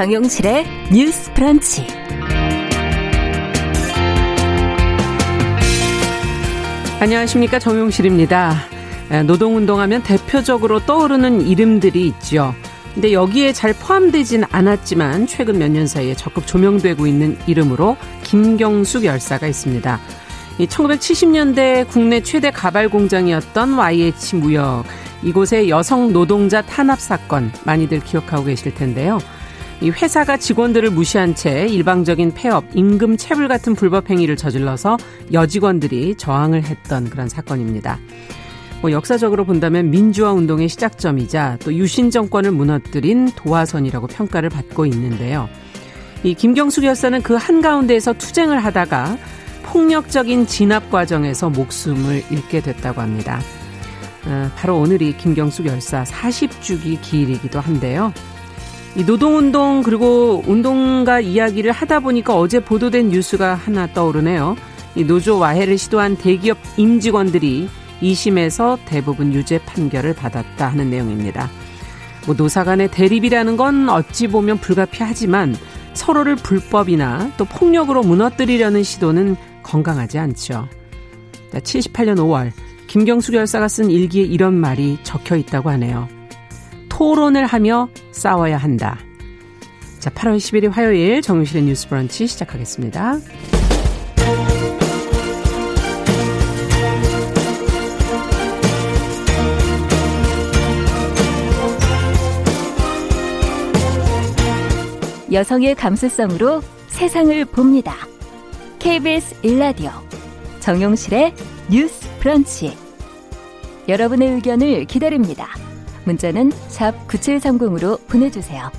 정용실의 뉴스 프런치. 안녕하십니까. 정용실입니다. 노동운동하면 대표적으로 떠오르는 이름들이 있죠. 근데 여기에 잘 포함되진 않았지만 최근 몇 년 사이에 적극 조명되고 있는 이름으로 김경숙 열사가 있습니다. 1970년대 국내 최대 가발 공장이었던 YH 무역. 이곳의 여성 노동자 탄압 사건 많이들 기억하고 계실 텐데요. 이 회사가 직원들을 무시한 채 일방적인 폐업, 임금 체불 같은 불법 행위를 저질러서 여직원들이 저항을 했던 그런 사건입니다. 뭐 역사적으로 본다면 민주화 운동의 시작점이자 또 유신 정권을 무너뜨린 도화선이라고 평가를 받고 있는데요. 이 김경숙 열사는 그 한가운데에서 투쟁을 하다가 폭력적인 진압 과정에서 목숨을 잃게 됐다고 합니다. 어, 바로 오늘이 김경숙 열사 40주기 기일이기도 한데요. 이 노동운동 그리고 운동가 이야기를 하다 보니까 어제 보도된 뉴스가 하나 떠오르네요. 이 노조 와해를 시도한 대기업 임직원들이 2심에서 대부분 유죄 판결을 받았다 하는 내용입니다. 뭐 노사 간의 대립이라는 건 어찌 보면 불가피하지만 서로를 불법이나 또 폭력으로 무너뜨리려는 시도는 건강하지 않죠. 78년 5월 김경숙 열사가 쓴 일기에 이런 말이 적혀 있다고 하네요. 토론을 하며 싸워야 한다. 자, 8월 11일 화요일 정유실의 뉴스 브런치 시작하겠습니다. 여성의 감수성으로 세상을 봅니다. KBS 일라디오 정용실의 뉴스 브런치 여러분의 의견을 기다립니다. 문자는 샵 9730으로 보내주세요.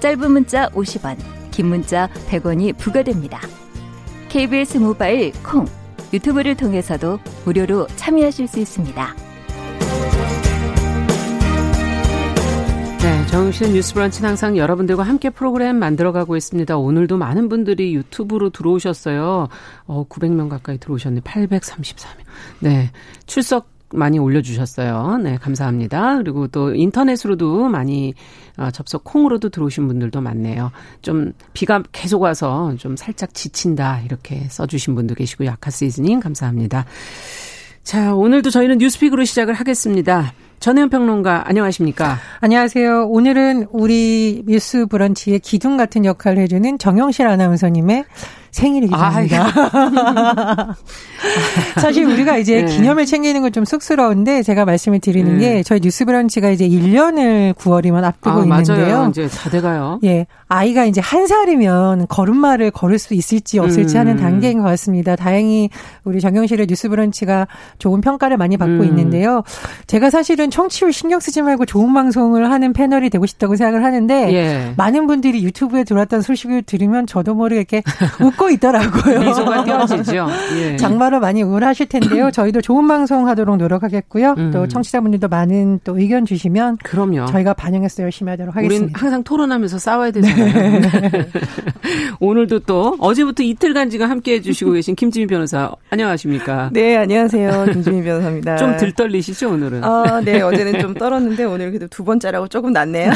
짧은 문자 50원, 긴 문자 100원이 부과됩니다. KBS 모바일 콩, 유튜브를 통해서도 무료로 참여하실 수 있습니다. 네, 정신 뉴스 브런치는 항상 여러분들과 함께 프로그램 만들어가고 있습니다. 오늘도 많은 분들이 유튜브로 들어오셨어요. 어, 900명 가까이 들어오셨네. 834명. 네, 출석 많이 올려주셨어요. 네, 감사합니다. 그리고 또 인터넷으로도 많이 어, 접속 콩으로도 들어오신 분들도 많네요. 좀 비가 계속 와서 좀 살짝 지친다 이렇게 써주신 분도 계시고 약카 시즈닝 감사합니다. 자, 오늘도 저희는 뉴스픽으로 시작을 하겠습니다. 전혜연 평론가 안녕하십니까? 안녕하세요. 오늘은 우리 뉴스 브런치의 기둥 같은 역할을 해주는 정영실 아나운서님의 생일이기도 아. 사실 우리가 이제 네. 기념을 챙기는 건 좀 쑥스러운데 제가 말씀을 드리는 네. 게 저희 뉴스브런치가 이제 1년을 9월이면 앞두고 아, 있는데요. 맞아요. 이제 다 돼가요. 예. 아이가 이제 한 살이면 걸음마를 걸을 수 있을지 없을지 음. 하는 단계인 것 같습니다. 다행히 우리 정영실의 뉴스브런치가 좋은 평가를 많이 받고 음. 있는데요. 제가 사실은 청취율 신경 쓰지 말고 좋은 방송을 하는 패널이 되고 싶다고 생각을 하는데 예. 많은 분들이 유튜브에 들어왔다는 소식을 들으면 저도 모르게 이렇게 웃고 웃고 있더라고요. 미소가 띄어지죠. 예. 장마로 많이 우울하실 텐데요. 저희도 좋은 방송 하도록 노력하겠고요. 음. 또 청취자분들도 많은 또 의견 주시면 그럼요. 저희가 반영해서 열심히 하도록 하겠습니다. 우린 항상 토론하면서 싸워야 되잖아요. 네. 오늘도 또 어제부터 이틀간 지금 함께 해주시고 계신 김지민 변호사 안녕하십니까? 네, 안녕하세요. 김지민 변호사입니다. 좀 들 떨리시죠 오늘은? 아, 네, 어제는 좀 떨었는데 오늘 그래도 두 번째라고 조금 낫네요.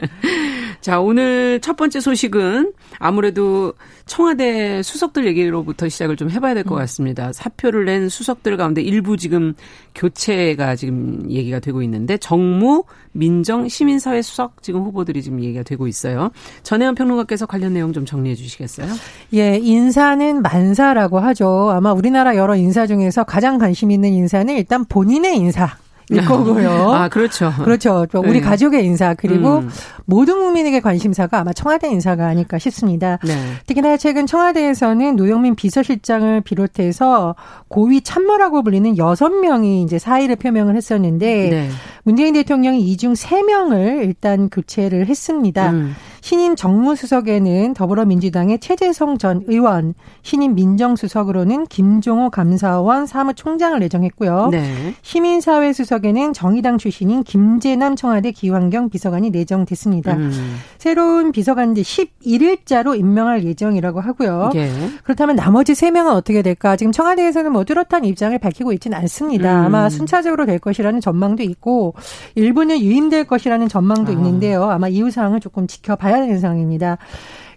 자, 오늘 첫 번째 소식은 아무래도 청와대 수석들 얘기로부터 시작을 좀 해봐야 될것 음. 같습니다. 사표를 낸 수석들 가운데 일부 지금 교체가 지금 얘기가 되고 있는데 정무, 민정, 시민사회 수석 지금 후보들이 지금 얘기가 되고 있어요. 전혜원 평론가께서 관련 내용 좀 정리해 주시겠어요? 예, 인사는 만사라고 하죠. 아마 우리나라 여러 인사 중에서 가장 관심 있는 인사는 일단 본인의 인사. 일 거고요. 아, 그렇죠. 그렇죠. 우리 네. 가족의 인사 그리고 음. 모든 국민에게 관심사가 아마 청와대 인사가 아닐까 싶습니다. 네. 특히나 최근 청와대에서는 노영민 비서실장을 비롯해서 고위 참모라고 불리는 여섯 명이 이제 사의를 표명을 했었는데 네. 문재인 대통령이 이 중 세명을 일단 교체를 했습니다. 음. 신임 정무수석에는 더불어민주당의 최재성 전 의원, 신임 민정수석으로는 김종호 감사원 사무총장을 내정했고요. 네. 시민사회 수석에는 정의당 출신인 김재남 청와대 기후환경 비서관이 내정됐습니다. 음. 새로운 비서관들 11일자로 임명할 예정이라고 하고요. 예. 그렇다면 나머지 3명은 어떻게 될까? 지금 청와대에서는 뭐 뚜렷한 입장을 밝히고 있지는 않습니다. 음. 아마 순차적으로 될 것이라는 전망도 있고 일부는 유임될 것이라는 전망도 아. 있는데요. 아마 이후 사항을 조금 지켜봐야 되는 상황입니다.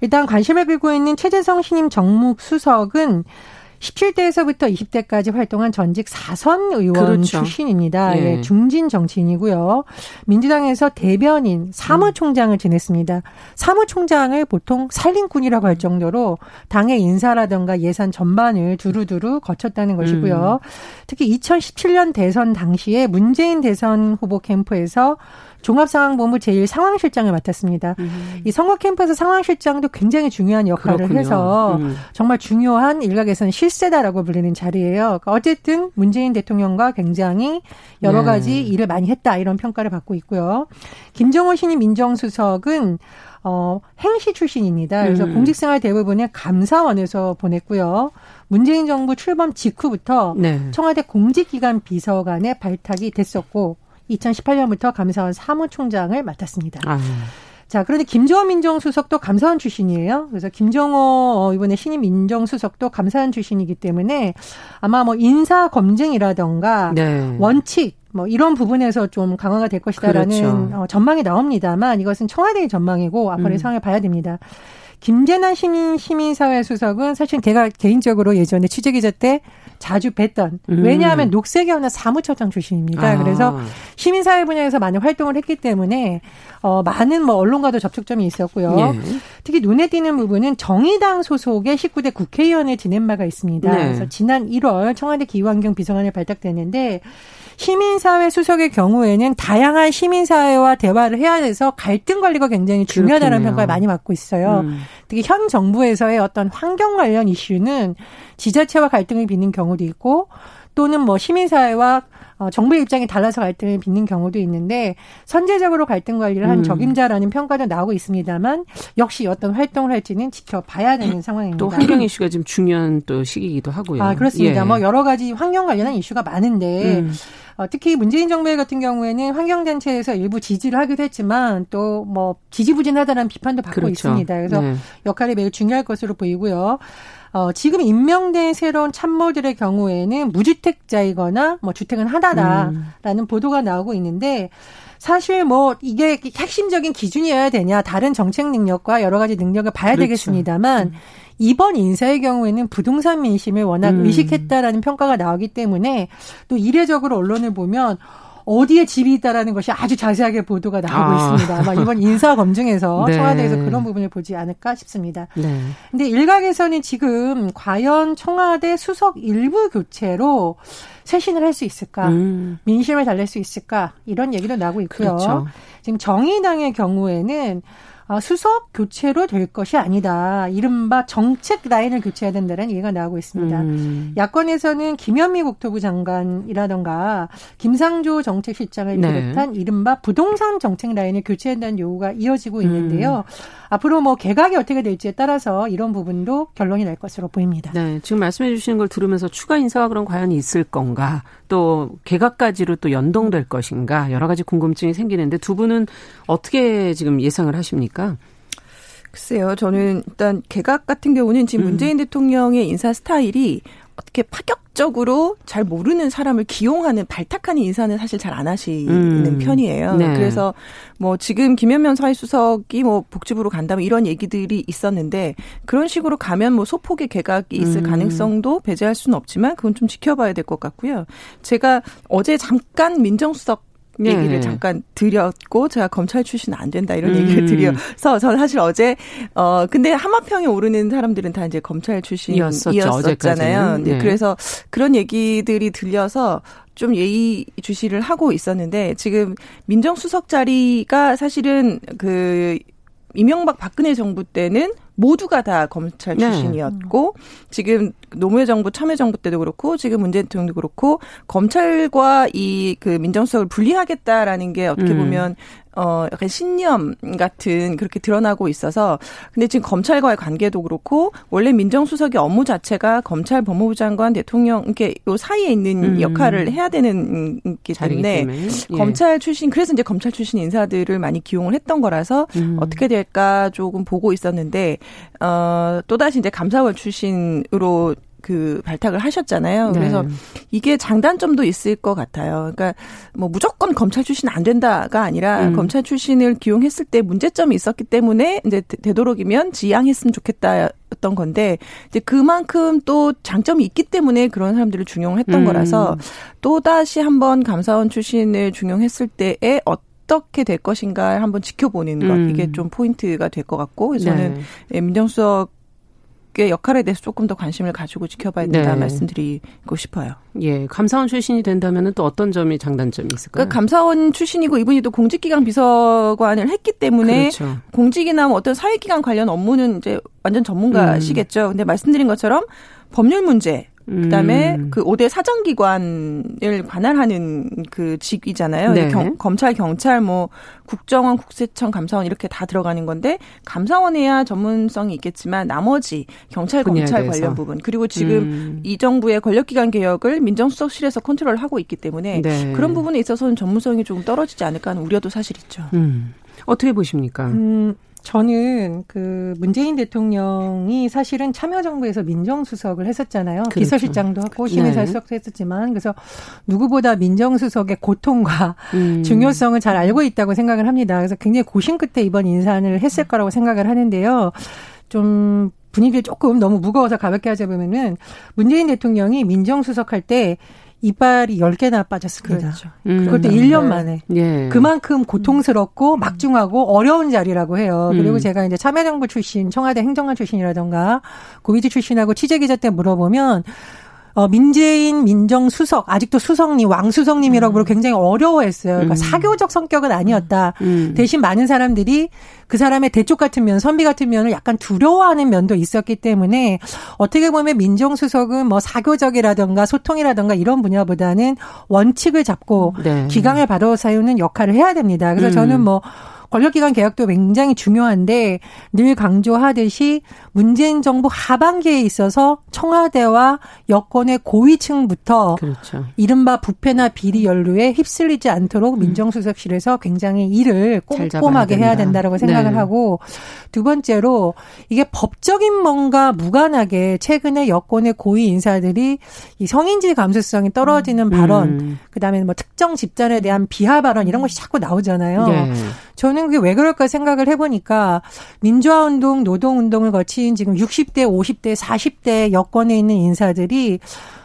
일단 관심을 끌고 있는 최재성 신임 정무 수석은 17대에서부터 20대까지 활동한 전직 사선 의원 그렇죠. 출신입니다. 예. 예. 중진 정치인이고요. 민주당에서 대변인 사무총장을 지냈습니다. 사무총장을 보통 살림꾼이라고 할 정도로 당의 인사라든가 예산 전반을 두루두루 거쳤다는 것이고요. 음. 특히 2017년 대선 당시에 문재인 대선 후보 캠프에서 종합상황본부 제1상황실장을 맡았습니다. 음. 이 선거 캠프에서 상황실장도 굉장히 중요한 역할을 그렇군요. 해서 음. 정말 중요한 일각에서는 실세다라고 불리는 자리예요. 그러니까 어쨌든 문재인 대통령과 굉장히 여러 네. 가지 일을 많이 했다 이런 평가를 받고 있고요. 김정호 신임 민정수석은 어, 행시 출신입니다. 그래서 음. 공직생활 대부분을 감사원에서 보냈고요. 문재인 정부 출범 직후부터 네. 청와대 공직기관 비서관에 발탁이 됐었고 2018년부터 감사원 사무총장을 맡았습니다. 아. 자, 그런데 김정호 민정수석도 감사원 출신이에요. 그래서 김정호 어, 이번에 신임 민정수석도 감사원 출신이기 때문에 아마 뭐 인사 검증이라던가 네. 원칙 뭐 이런 부분에서 좀 강화가 될 것이다라는 그렇죠. 어, 전망이 나옵니다만 이것은 청와대의 전망이고 앞으로의 음. 상황을 봐야 됩니다. 김재난 시민 시민사회 수석은 사실 제가 개인적으로 예전에 취재 기자 때 자주 뵀던 음. 왜냐하면 녹색연합 사무처장 출신입니다. 아. 그래서 시민사회 분야에서 많은 활동을 했기 때문에 어 많은 뭐 언론과도 접촉점이 있었고요. 예. 특히 눈에 띄는 부분은 정의당 소속의 19대 국회의원을 지낸 바가 있습니다. 네. 그래서 지난 1월 청와대 기후환경 비서관을 발탁됐는데 시민사회 수석의 경우에는 다양한 시민사회와 대화를 해야 돼서 갈등 관리가 굉장히 중요하다는 그렇군요. 평가를 많이 받고 있어요. 음. 특히 현 정부에서의 어떤 환경 관련 이슈는 지자체와 갈등을 빚는 경우도 있고 또는 뭐 시민사회와 어, 정부의 입장이 달라서 갈등을 빚는 경우도 있는데 선제적으로 갈등 관리를 한 음. 적임자라는 평가도 나오고 있습니다만 역시 어떤 활동을 할지는 지켜봐야 되는 상황입니다. 또 환경 이슈가 지금 중요한 또 시기이기도 하고요. 아 그렇습니다. 예. 뭐 여러 가지 환경 관련한 이슈가 많은데 음. 어, 특히 문재인 정부 같은 경우에는 환경단체에서 일부 지지를 하기도 했지만 또 뭐 지지부진하다는 비판도 받고 그렇죠. 있습니다. 그래서 네. 역할이 매우 중요할 것으로 보이고요. 어, 지금 임명된 새로운 참모들의 경우에는 무주택자이거나 뭐 주택은 하나다라는 음. 보도가 나오고 있는데 사실 뭐 이게 핵심적인 기준이어야 되냐 다른 정책 능력과 여러 가지 능력을 봐야 그렇죠. 되겠습니다만 음. 이번 인사의 경우에는 부동산 민심을 워낙 음. 의식했다라는 평가가 나오기 때문에 또 이례적으로 언론을 보면 어디에 집이 있다라는 것이 아주 자세하게 보도가 나오고 아. 있습니다. 아마 이번 인사 검증에서 네. 청와대에서 그런 부분을 보지 않을까 싶습니다. 네. 근데 일각에서는 지금 과연 청와대 수석 일부 교체로 쇄신을 할 수 있을까? 음. 민심을 달랠 수 있을까? 이런 얘기도 나오고 있고요. 그렇죠. 지금 정의당의 경우에는 아, 수석 교체로 될 것이 아니다. 이른바 정책 라인을 교체해야 된다는 얘기가 나오고 있습니다. 음. 야권에서는 김현미 국토부 장관이라던가 김상조 정책실장을 네. 비롯한 네. 이른바 부동산 정책 라인을 교체한다는 요구가 이어지고 있는데요. 음. 앞으로 뭐 개각이 어떻게 될지에 따라서 이런 부분도 결론이 날 것으로 보입니다. 네, 지금 말씀해 주시는 걸 들으면서 추가 인사가 그럼 과연 있을 건가? 또 개각까지로 또 연동될 것인가? 여러 가지 궁금증이 생기는데 두 분은 어떻게 지금 예상을 하십니까? 글쎄요, 저는 일단 개각 같은 경우는 지금 음. 문재인 대통령의 인사 스타일이 어떻게 파격적으로 잘 모르는 사람을 기용하는 발탁하는 인사는 사실 잘 안 하시는 음. 편이에요. 네. 그래서 뭐 지금 김현면 사회수석이 뭐 복지부로 간다면 이런 얘기들이 있었는데 그런 식으로 가면 뭐 소폭의 개각이 있을 음. 가능성도 배제할 수는 없지만 그건 좀 지켜봐야 될 것 같고요. 제가 어제 잠깐 민정수석 네. 얘기를 잠깐 드렸고 제가 검찰 출신 안 된다 이런 음. 얘기를 드려서 저는 사실 어제 어 근데 하마평에 오르는 사람들은 다 이제 검찰 출신이었었잖아요. 네. 그래서 그런 얘기들이 들려서 좀 예의 주시를 하고 있었는데 지금 민정수석 자리가 사실은 그 이명박 박근혜 정부 때는 모두가 다 검찰 네. 출신이었고 네. 지금 노무현 정부 참여 정부 때도 그렇고 지금 문재인 대통령도 그렇고 검찰과 이 그 민정수석을 분리하겠다라는 게 어떻게 음. 보면 어, 약간 신념 같은 그렇게 드러나고 있어서 근데 지금 검찰과의 관계도 그렇고 원래 민정수석의 업무 자체가 검찰 법무부 장관 대통령 이렇게 요 사이에 있는 음. 역할을 해야 되는 게 때문에 예. 검찰 출신 그래서 이제 검찰 출신 인사들을 많이 기용을 했던 거라서 음. 어떻게 될까 조금 보고 있었는데 어, 또 다시 이제 감사원 출신으로 그 발탁을 하셨잖아요. 네. 그래서 이게 장단점도 있을 것 같아요. 그러니까 뭐 무조건 검찰 출신 안 된다가 아니라 음. 검찰 출신을 기용했을 때 문제점이 있었기 때문에 이제 되도록이면 지양했으면 좋겠다 였던 건데 이제 그만큼 또 장점이 있기 때문에 그런 사람들을 중용했던 음. 거라서 또 다시 한번 감사원 출신을 중용했을 때에 어떻게 될 것인가 한번 지켜보는 것 음. 이게 좀 포인트가 될 것 같고 저는 네. 예, 민정수석 의 역할에 대해서 조금 더 관심을 가지고 지켜봐야 된다 네. 말씀드리고 싶어요. 예, 감사원 출신이 된다면 또 어떤 점이 장단점이 있을까요? 그러니까 감사원 출신이고 이분이 또 공직기강 비서관을 했기 때문에 그렇죠. 공직이나 뭐 어떤 사회기관 관련 업무는 이제 완전 전문가시겠죠. 음. 근데 말씀드린 것처럼 법률 문제 그다음에 음. 그 5대 사정기관을 관할하는 그 직이잖아요. 네. 경, 검찰, 경찰, 뭐 국정원, 국세청, 감사원 이렇게 다 들어가는 건데 감사원에야 전문성이 있겠지만 나머지 경찰, 검찰 관련 부분 그리고 지금 음. 이 정부의 권력기관 개혁을 민정수석실에서 컨트롤하고 있기 때문에 네. 그런 부분에 있어서는 전문성이 조금 떨어지지 않을까 하는 우려도 사실 있죠. 음. 어떻게 보십니까? 음, 저는 그 문재인 대통령이 사실은 참여정부에서 민정수석을 했었잖아요. 그렇죠. 비서실장도 하고 시민사수석도 네. 했었지만 그래서 누구보다 민정수석의 고통과 음. 중요성을 잘 알고 있다고 생각을 합니다. 그래서 굉장히 고심 끝에 이번 인사를 했을 거라고 생각을 하는데요. 좀 분위기를 조금 너무 무거워서 가볍게 하자 보면은 문재인 대통령이 민정수석 할때 이빨이 10개나 빠졌습니다. 그렇죠. 음. 그것도 1년 만에. 예. 그만큼 고통스럽고 음. 막중하고 어려운 자리라고 해요. 그리고 음. 제가 이제 참여정부 출신, 청와대 행정관 출신이라던가 고위직 출신하고 취재기자 때 물어보면 어, 민재인 민정수석, 아직도 수석님, 왕수석님이라고 음. 굉장히 어려워했어요. 그러니까 음. 사교적 성격은 아니었다. 음. 대신 많은 사람들이 그 사람의 대쪽 같은 면, 선비 같은 면을 약간 두려워하는 면도 있었기 때문에 어떻게 보면 민정수석은 뭐 사교적이라든가 소통이라든가 이런 분야보다는 원칙을 잡고 네. 기강을 받아 세우는 역할을 해야 됩니다. 그래서 저는 음. 뭐 권력기관 개혁도 굉장히 중요한데 늘 강조하듯이 문재인 정부 하반기에 있어서 청와대와 여권의 고위층부터 그렇죠. 이른바 부패나 비리 연루에 휩쓸리지 않도록 음. 민정수석실에서 굉장히 일을 꼼꼼하게 해야 된다라고 생각을 네. 하고 두 번째로 이게 법적인 뭔가 무관하게 최근에 여권의 고위 인사들이 이 성인지 감수성이 떨어지는 음. 발언, 음. 그다음에 뭐 특정 집단에 대한 비하 발언 이런 것이 자꾸 나오잖아요. 네. 저는 그게 왜 그럴까 생각을 해보니까 민주화 운동, 노동 운동을 거친 지금 60대, 50대, 40대 여권에 있는 인사들이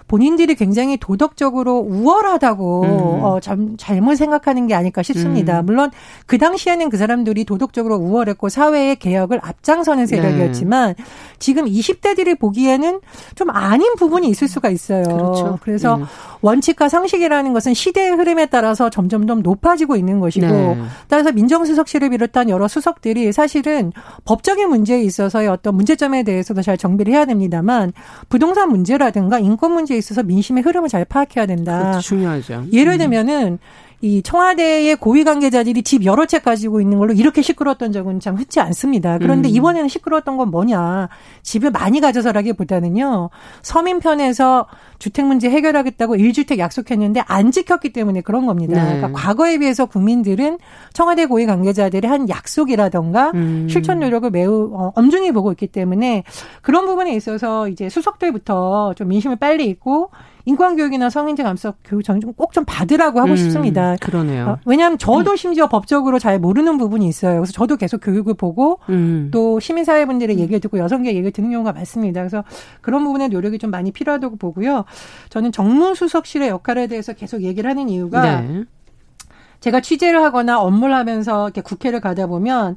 본인들이 굉장히 도덕적으로 우월하다고 음. 어, 참, 잘못 생각하는 게 아닐까 싶습니다. 음. 물론 그 당시에는 그 사람들이 도덕적으로 우월했고 사회의 개혁을 앞장서는 세력이었지만 네. 지금 20대들이 보기에는 좀 아닌 부분이 있을 수가 있어요. 그렇죠. 그래서 네. 원칙과 상식이라는 것은 시대의 흐름에 따라서 점점 더 높아지고 있는 것이고 네. 따라서 민정수석실을 비롯한 여러 수석들이 사실은 법적인 문제에 있어서의 어떤 문제점에 대해서도 잘 정비를 해야 됩니다만 부동산 문제라든가 인권 문제 에 있어서 민심의 흐름을 잘 파악해야 된다. 중요하죠. 예를 음. 들면은 이 청와대의 고위 관계자들이 집 여러 채 가지고 있는 걸로 이렇게 시끄러웠던 적은 참 흔치 않습니다. 그런데 음. 이번에는 시끄러웠던 건 뭐냐? 집을 많이 가져서라기보다는요. 서민 편에서 주택 문제 해결하겠다고 1주택 약속했는데 안 지켰기 때문에 그런 겁니다. 네. 그러니까 과거에 비해서 국민들은 청와대 고위 관계자들이 한 약속이라던가 음. 실천 노력을 매우 어, 엄중히 보고 있기 때문에 그런 부분에 있어서 이제 수석들부터 좀 민심을 빨리 읽고 인권교육이나 성인지 감사 교육 저는 꼭좀 받으라고 하고 음, 싶습니다. 그러네요. 어, 왜냐하면 저도 음. 심지어 법적으로 잘 모르는 부분이 있어요. 그래서 저도 계속 교육을 보고 음. 또 시민사회분들의 얘기를 듣고 여성계 얘기를 듣는 경우가 많습니다. 그래서 그런 부분에 노력이 좀 많이 필요하다고 보고요. 저는 정무수석실의 역할에 대해서 계속 얘기를 하는 이유가 네. 제가 취재를 하거나 업무를 하면서 이렇게 국회를 가다 보면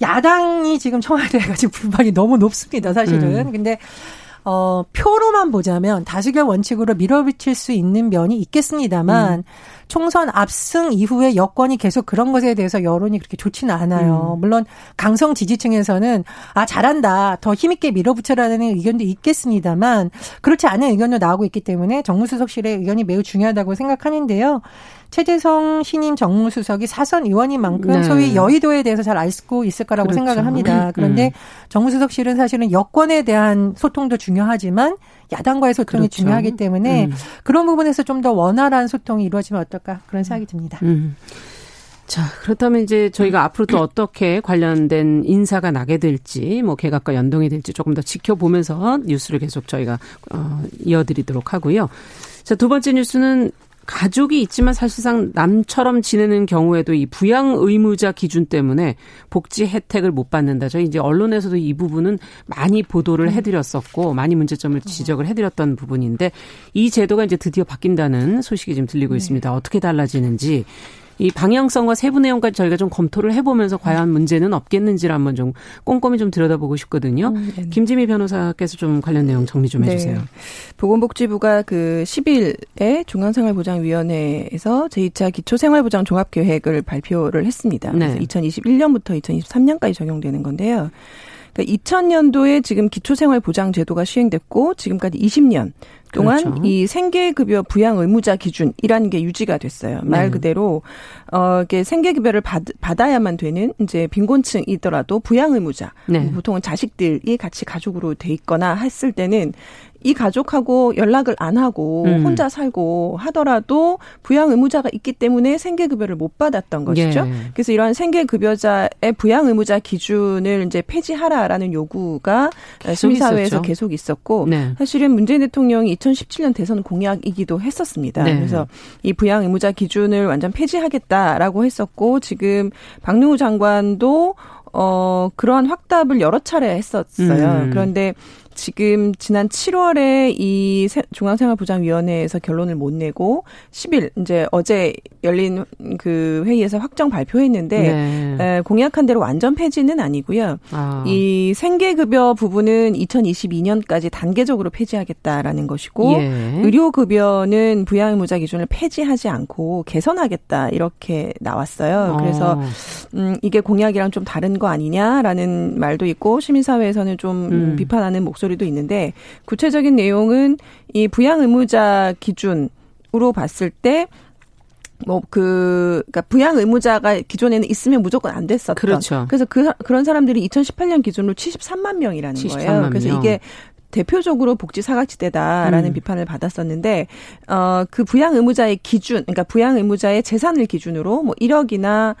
야당이 지금 청와대가 지금 불만이 너무 높습니다, 사실은. 음. 근데 어, 표로만 보자면 다수결 원칙으로 밀어붙일 수 있는 면이 있겠습니다만 음. 총선 압승 이후에 여권이 계속 그런 것에 대해서 여론이 그렇게 좋지는 않아요. 음. 물론 강성 지지층에서는 아 잘한다 더 힘있게 밀어붙여라는 의견도 있겠습니다만 그렇지 않은 의견도 나오고 있기 때문에 정무수석실의 의견이 매우 중요하다고 생각하는데요. 최재성 신임 정무수석이 사선 의원인 만큼 네. 소위 여의도에 대해서 잘 알고 있을 거라고 그렇죠. 생각을 합니다. 그런데 음. 정무수석실은 사실은 여권에 대한 소통도 중요하지만 야당과의 소통이 그렇죠. 중요하기 때문에 음. 그런 부분에서 좀 더 원활한 소통이 이루어지면 어떨까 그런 생각이 듭니다. 음. 자, 그렇다면 이제 저희가 앞으로 또 어떻게 관련된 인사가 나게 될지, 뭐 개각과 연동이 될지 조금 더 지켜보면서 뉴스를 계속 저희가 어, 이어드리도록 하고요. 자, 두 번째 뉴스는 가족이 있지만 사실상 남처럼 지내는 경우에도 이 부양 의무자 기준 때문에 복지 혜택을 못 받는다. 저희 이제 언론에서도 이 부분은 많이 보도를 해드렸었고 많이 문제점을 지적을 해드렸던 부분인데 이 제도가 이제 드디어 바뀐다는 소식이 지금 들리고 네. 있습니다. 어떻게 달라지는지 이 방향성과 세부 내용까지 저희가 좀 검토를 해보면서 과연 문제는 없겠는지를 한번 좀 꼼꼼히 좀 들여다보고 싶거든요. 음, 김지미 변호사께서 좀 관련 내용 정리 좀 네. 해주세요. 네. 보건복지부가 그 10일에 중앙생활보장위원회에서 제2차 기초생활보장 종합계획을 발표를 했습니다. 네. 2021년부터 2023년까지 적용되는 건데요. 그러니까 2000년도에 지금 기초생활보장제도가 시행됐고 지금까지 20년 동안 그렇죠. 이 생계급여 부양 의무자 기준이라는 게 유지가 됐어요. 말 네. 그대로 어 이게 생계급여를 받, 받아야만 되는 이제 빈곤층이더라도 부양 의무자 네. 보통은 자식들이 같이 가족으로 돼 있거나 했을 때는 이 가족하고 연락을 안 하고 음. 혼자 살고 하더라도 부양 의무자가 있기 때문에 생계급여를 못 받았던 것이죠. 예. 그래서 이러한 생계급여자의 부양 의무자 기준을 이제 폐지하라라는 요구가 시민사회에서 계속 있었고 네. 사실은 문재인 대통령이 2017년 대선 공약이기도 했었습니다. 네. 그래서 이 부양 의무자 기준을 완전 폐지하겠다라고 했었고 지금 박능우 장관도 어 그러한 확답을 여러 차례 했었어요. 음. 그런데 지금 지난 7월에 이 중앙생활보장위원회에서 결론을 못 내고 10일 이제 어제 열린 그 회의에서 확정 발표했는데 네. 에, 공약한 대로 완전 폐지는 아니고요. 아. 이 생계급여 부분은 2022년까지 단계적으로 폐지하겠다라는 것이고 예. 의료급여는 부양의무자 기준을 폐지하지 않고 개선하겠다 이렇게 나왔어요. 그래서 어. 음, 이게 공약이랑 좀 다른 거 아니냐라는 말도 있고 시민사회에서는 좀 음. 비판하는 목소리 목소리도 있는데 구체적인 내용은 이 부양 의무자 기준으로 봤을 때 뭐, 그, 그니까, 부양 의무자가 기존에는 있으면 무조건 안 됐었던. 그렇죠. 그래서 그, 그런 사람들이 2018년 기준으로 73만 명이라는 73만 거예요. 그래서 명. 이게 대표적으로 복지 사각지대다라는 음. 비판을 받았었는데, 어, 그 부양 의무자의 기준, 그러니까 부양 의무자의 재산을 기준으로 뭐 1억이나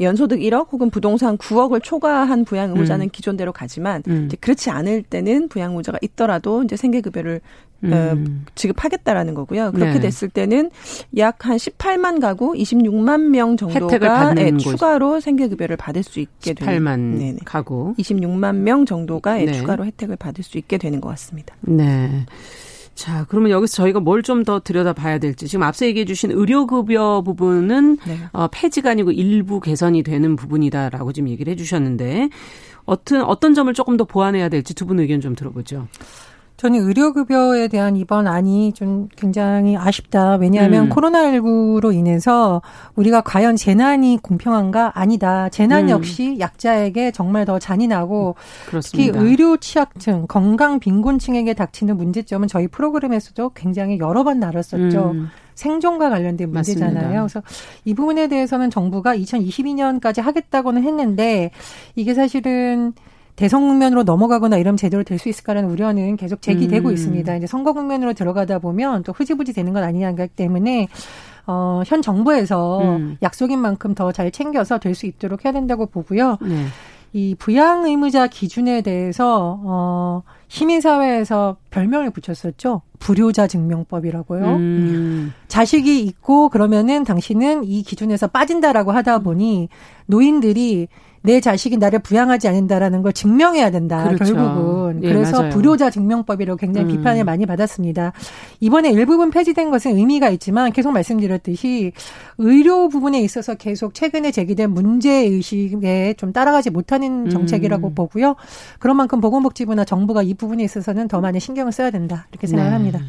연소득 1억 혹은 부동산 9억을 초과한 부양 의무자는 음. 기존대로 가지만 음. 이제 그렇지 않을 때는 부양 의무자가 있더라도 이제 생계급여를 어, 음. 어, 지급하겠다라는 거고요. 그렇게 네. 됐을 때는 약 한 18만 가구 26만 명 정도가 네, 추가로 생계급여를 받을 수 있게 18만 되는 18만 가구 26만 명 정도가 네. 추가로 혜택을 받을 수 있게 되는 것 같습니다. 네. 자, 그러면 여기서 저희가 뭘 좀 더 들여다봐야 될지 지금 앞서 얘기해 주신 의료급여 부분은 네. 어, 폐지가 아니고 일부 개선이 되는 부분이다라고 지금 얘기를 해 주셨는데 어떤 어떤 점을 조금 더 보완해야 될지 두 분 의견 좀 들어보죠. 저는 의료급여에 대한 이번 안이 좀 굉장히 아쉽다. 왜냐하면 음. 코로나19로 인해서 우리가 과연 재난이 공평한가? 아니다. 재난 음. 역시 약자에게 정말 더 잔인하고 그렇습니다. 특히 의료 취약층, 건강 빈곤층에게 닥치는 문제점은 저희 프로그램에서도 굉장히 여러 번 다뤘었죠. 음. 생존과 관련된 문제잖아요. 맞습니다. 그래서 이 부분에 대해서는 정부가 2022년까지 하겠다고는 했는데 이게 사실은 대선 국면으로 넘어가거나 이러면 제대로 될 수 있을까라는 우려는 계속 제기되고 음. 있습니다. 이제 선거 국면으로 들어가다 보면 또 흐지부지 되는 건 아니냐기 때문에 어, 현 정부에서 음. 약속인 만큼 더 잘 챙겨서 될 수 있도록 해야 된다고 보고요. 네. 이 부양 의무자 기준에 대해서 어 시민 사회에서 별명을 붙였었죠. 불효자 증명법이라고요. 음. 자식이 있고 그러면은 당신은 이 기준에서 빠진다라고 하다 보니 노인들이 내 자식이 나를 부양하지 않는다라는 걸 증명해야 된다. 그렇죠. 결국은. 예, 그래서 맞아요. 불효자 증명법이라고 굉장히 음. 비판을 많이 받았습니다. 이번에 일부분 폐지된 것은 의미가 있지만 계속 말씀드렸듯이 의료 부분에 있어서 계속 최근에 제기된 문제 의식에 좀 따라가지 못하는 음. 정책이라고 음. 보고요. 그런 만큼 보건복지부나 정부가 이 부분에 있어서는 더 많이 신경을 써야 된다. 이렇게 생각을 네. 합니다.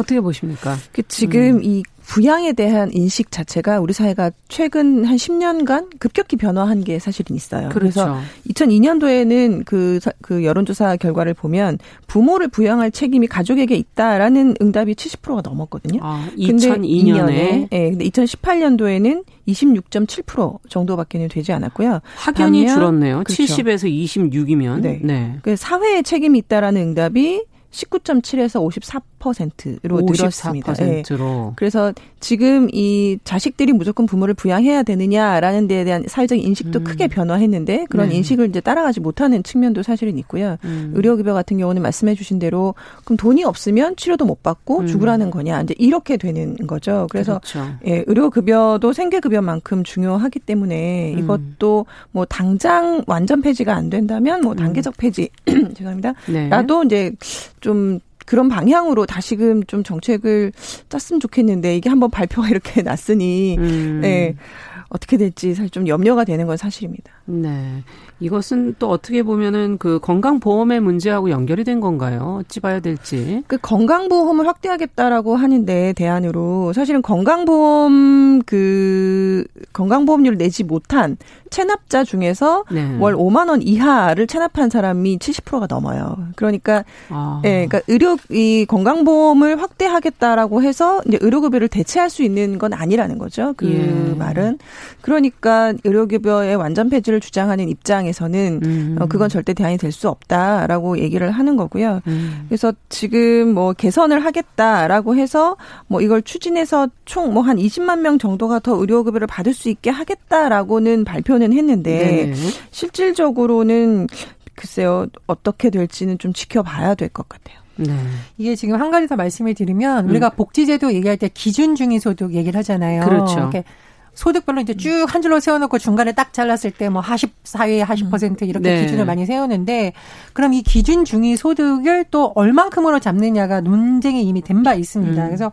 어떻게 보십니까? 그 지금 음. 이 부양에 대한 인식 자체가 우리 사회가 최근 한 10년간 급격히 변화한 게 사실은 있어요. 그렇죠. 그래서 2002년도에는 그, 그 여론조사 결과를 보면 부모를 부양할 책임이 가족에게 있다라는 응답이 70%가 넘었거든요. 아, 2002년에. 예, 네, 근데 2018년도에는 26.7% 정도밖에는 되지 않았고요. 확연히 줄었네요. 그렇죠. 70에서 26이면. 네. 네. 그 사회에 책임이 있다라는 응답이 19.7에서 54%로 54%로 늘었습니다. 네. 그래서 지금 이 자식들이 무조건 부모를 부양해야 되느냐라는 데에 대한 사회적 인식도 음. 크게 변화했는데 그런 네. 인식을 이제 따라가지 못하는 측면도 사실은 있고요. 음. 의료급여 같은 경우는 말씀해 주신 대로 그럼 돈이 없으면 치료도 못 받고 음. 죽으라는 거냐 이제 이렇게 되는 거죠. 그래서 그렇죠. 예, 의료급여도 생계급여만큼 중요하기 때문에 음. 이것도 뭐 당장 완전 폐지가 안 된다면 뭐 음. 단계적 폐지 죄송합니다. 네. 라도 이제 좀 그런 방향으로 다시금 좀 정책을 짰으면 좋겠는데 이게 한번 발표가 이렇게 났으니 음. 네. 어떻게 될지 사실 좀 염려가 되는 건 사실입니다. 네. 이것은 또 어떻게 보면은 그 건강보험의 문제하고 연결이 된 건가요? 어찌 봐야 될지. 그 건강보험을 확대하겠다라고 하는데 대안으로 사실은 건강보험 그 건강보험료를 내지 못한 체납자 중에서 네. 월 5만 원 이하를 체납한 사람이 70%가 넘어요. 그러니까 아. 예, 그러니까 의료 이 건강보험을 확대하겠다라고 해서 이제 의료급여를 대체할 수 있는 건 아니라는 거죠. 그 예. 말은 그러니까 의료급여의 완전 폐지를 주장하는 입장에 서는 음. 어, 그건 절대 대안이 될 수 없다라고 얘기를 하는 거고요. 음. 그래서 지금 뭐 개선을 하겠다라고 해서 뭐 이걸 추진해서 총 뭐 한 20만 명 정도가 더 의료급여를 받을 수 있게 하겠다라고는 발표는 했는데 네. 실질적으로는 글쎄요 어떻게 될지는 좀 지켜봐야 될 것 같아요. 네. 이게 지금 한 가지 더 말씀을 드리면 우리가 음. 복지제도 얘기할 때 기준 중위소득 얘기를 하잖아요. 그렇죠. 소득별로 이제 쭉 한 줄로 세워놓고 중간에 딱 잘랐을 때뭐 하십 사회 하십 퍼센트 이렇게 네. 기준을 많이 세우는데 그럼 이 기준 중위 소득을 또 얼만큼으로 잡느냐가 논쟁이 이미 된 바 있습니다. 음. 그래서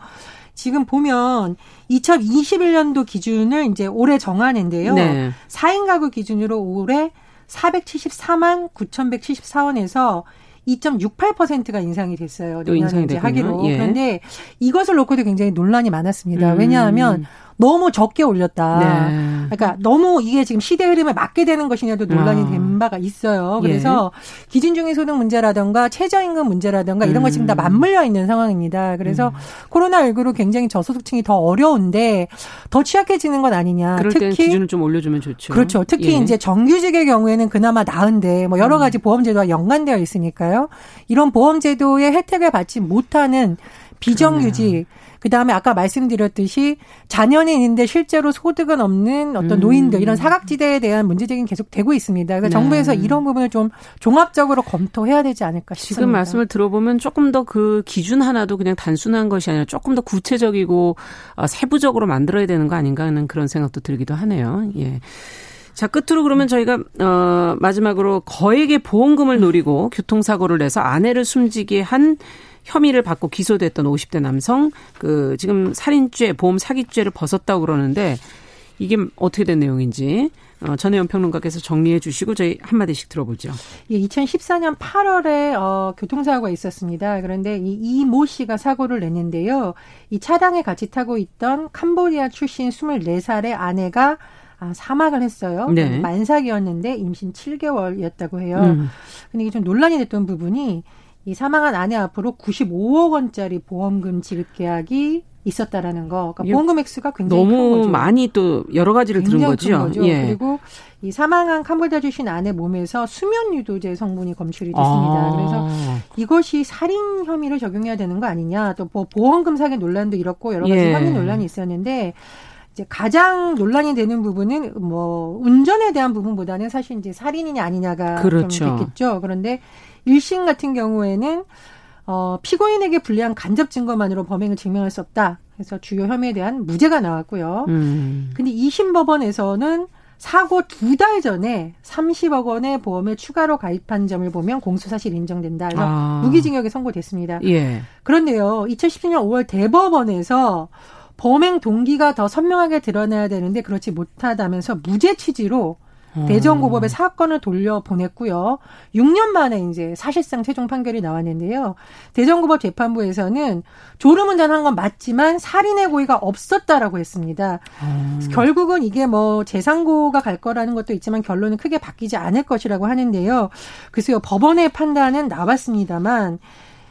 지금 보면 2021년도 기준을 이제 올해 정하는데요. 네. 4인 가구 기준으로 올해 474만 9,174원에서 2.68%가 인상이 됐어요. 인상이 이제 하기로. 예. 그런데 이것을 놓고도 굉장히 논란이 많았습니다. 음. 왜냐하면 너무 적게 올렸다. 네. 그러니까 너무 이게 지금 시대 흐름에 맞게 되는 것이냐도 논란이 아. 된 바가 있어요. 그래서 예. 기준중위 소득 문제라든가 최저임금 문제라든가 이런 음. 것이 지금 다 맞물려 있는 상황입니다. 그래서 음. 코로나19로 굉장히 저소득층이 더 어려운데 더 취약해지는 건 아니냐. 그럴 특히 기준을 좀 올려주면 좋죠. 그렇죠. 특히 예. 이제 정규직의 경우에는 그나마 나은데 뭐 여러 음. 가지 보험제도와 연관되어 있으니까요. 이런 보험제도의 혜택을 받지 못하는 비정규직 그 다음에 아까 말씀드렸듯이 자녀는 있는데 실제로 소득은 없는 어떤 음. 노인들 이런 사각지대에 대한 문제제기는 계속 되고 있습니다. 그래서 네. 정부에서 이런 부분을 좀 종합적으로 검토해야 되지 않을까 싶습니다. 지금 말씀을 들어보면 조금 더 그 기준 하나도 그냥 단순한 것이 아니라 조금 더 구체적이고 어, 세부적으로 만들어야 되는 거 아닌가 하는 그런 생각도 들기도 하네요. 예. 자, 끝으로 그러면 저희가, 어, 마지막으로 거액의 보험금을 노리고 교통사고를 내서 아내를 숨지게 한 혐의를 받고 기소됐던 50대 남성 그 지금 살인죄, 보험 사기죄를 벗었다고 그러는데 이게 어떻게 된 내용인지 어, 전혜연 평론가께서 정리해 주시고 저희 한마디씩 들어보죠. 예, 2014년 8월에 어, 교통사고가 있었습니다. 그런데 이 이모 씨가 사고를 냈는데요. 이 차량에 같이 타고 있던 캄보디아 출신 24살의 아내가 아, 사망을 했어요. 네. 만삭이었는데 임신 7개월이었다고 해요. 음. 근데 이게 좀 논란이 됐던 부분이 이 사망한 아내 앞으로 95억 원짜리 보험금 지급 계약이 있었다라는 거. 그러니까 보험금 액수가 굉장히 너무 많이 또 여러 가지를 들은 거죠. 거죠. 예. 그리고 이 사망한 캄보디아 주신 아내 몸에서 수면 유도제 성분이 검출이 됐습니다. 아. 그래서 이것이 살인 혐의를 적용해야 되는 거 아니냐. 또 보험금 사기 논란도 이렇고 여러 가지 예. 확인 논란이 있었는데 이제 가장 논란이 되는 부분은 뭐 운전에 대한 부분보다는 사실 이제 살인이냐 아니냐가 그렇죠. 좀 됐겠죠. 그런데 1심 같은 경우에는 어, 피고인에게 불리한 간접 증거만으로 범행을 증명할 수 없다. 그래서 주요 혐의에 대한 무죄가 나왔고요. 음. 근데 2심 법원에서는 사고 두 달 전에 30억 원의 보험에 추가로 가입한 점을 보면 공소사실 인정된다. 그래서 아. 무기징역에 선고됐습니다. 예. 그런데요, 2017년 5월 대법원에서 범행 동기가 더 선명하게 드러나야 되는데 그렇지 못하다면서 무죄 취지로 음. 대전고법에 사건을 돌려보냈고요. 6년 만에 이제 사실상 최종 판결이 나왔는데요. 대전고법 재판부에서는 졸음운전한 건 맞지만 살인의 고의가 없었다라고 했습니다. 음. 결국은 이게 뭐 재상고가 갈 거라는 것도 있지만 결론은 크게 바뀌지 않을 것이라고 하는데요. 그래서 법원의 판단은 나왔습니다만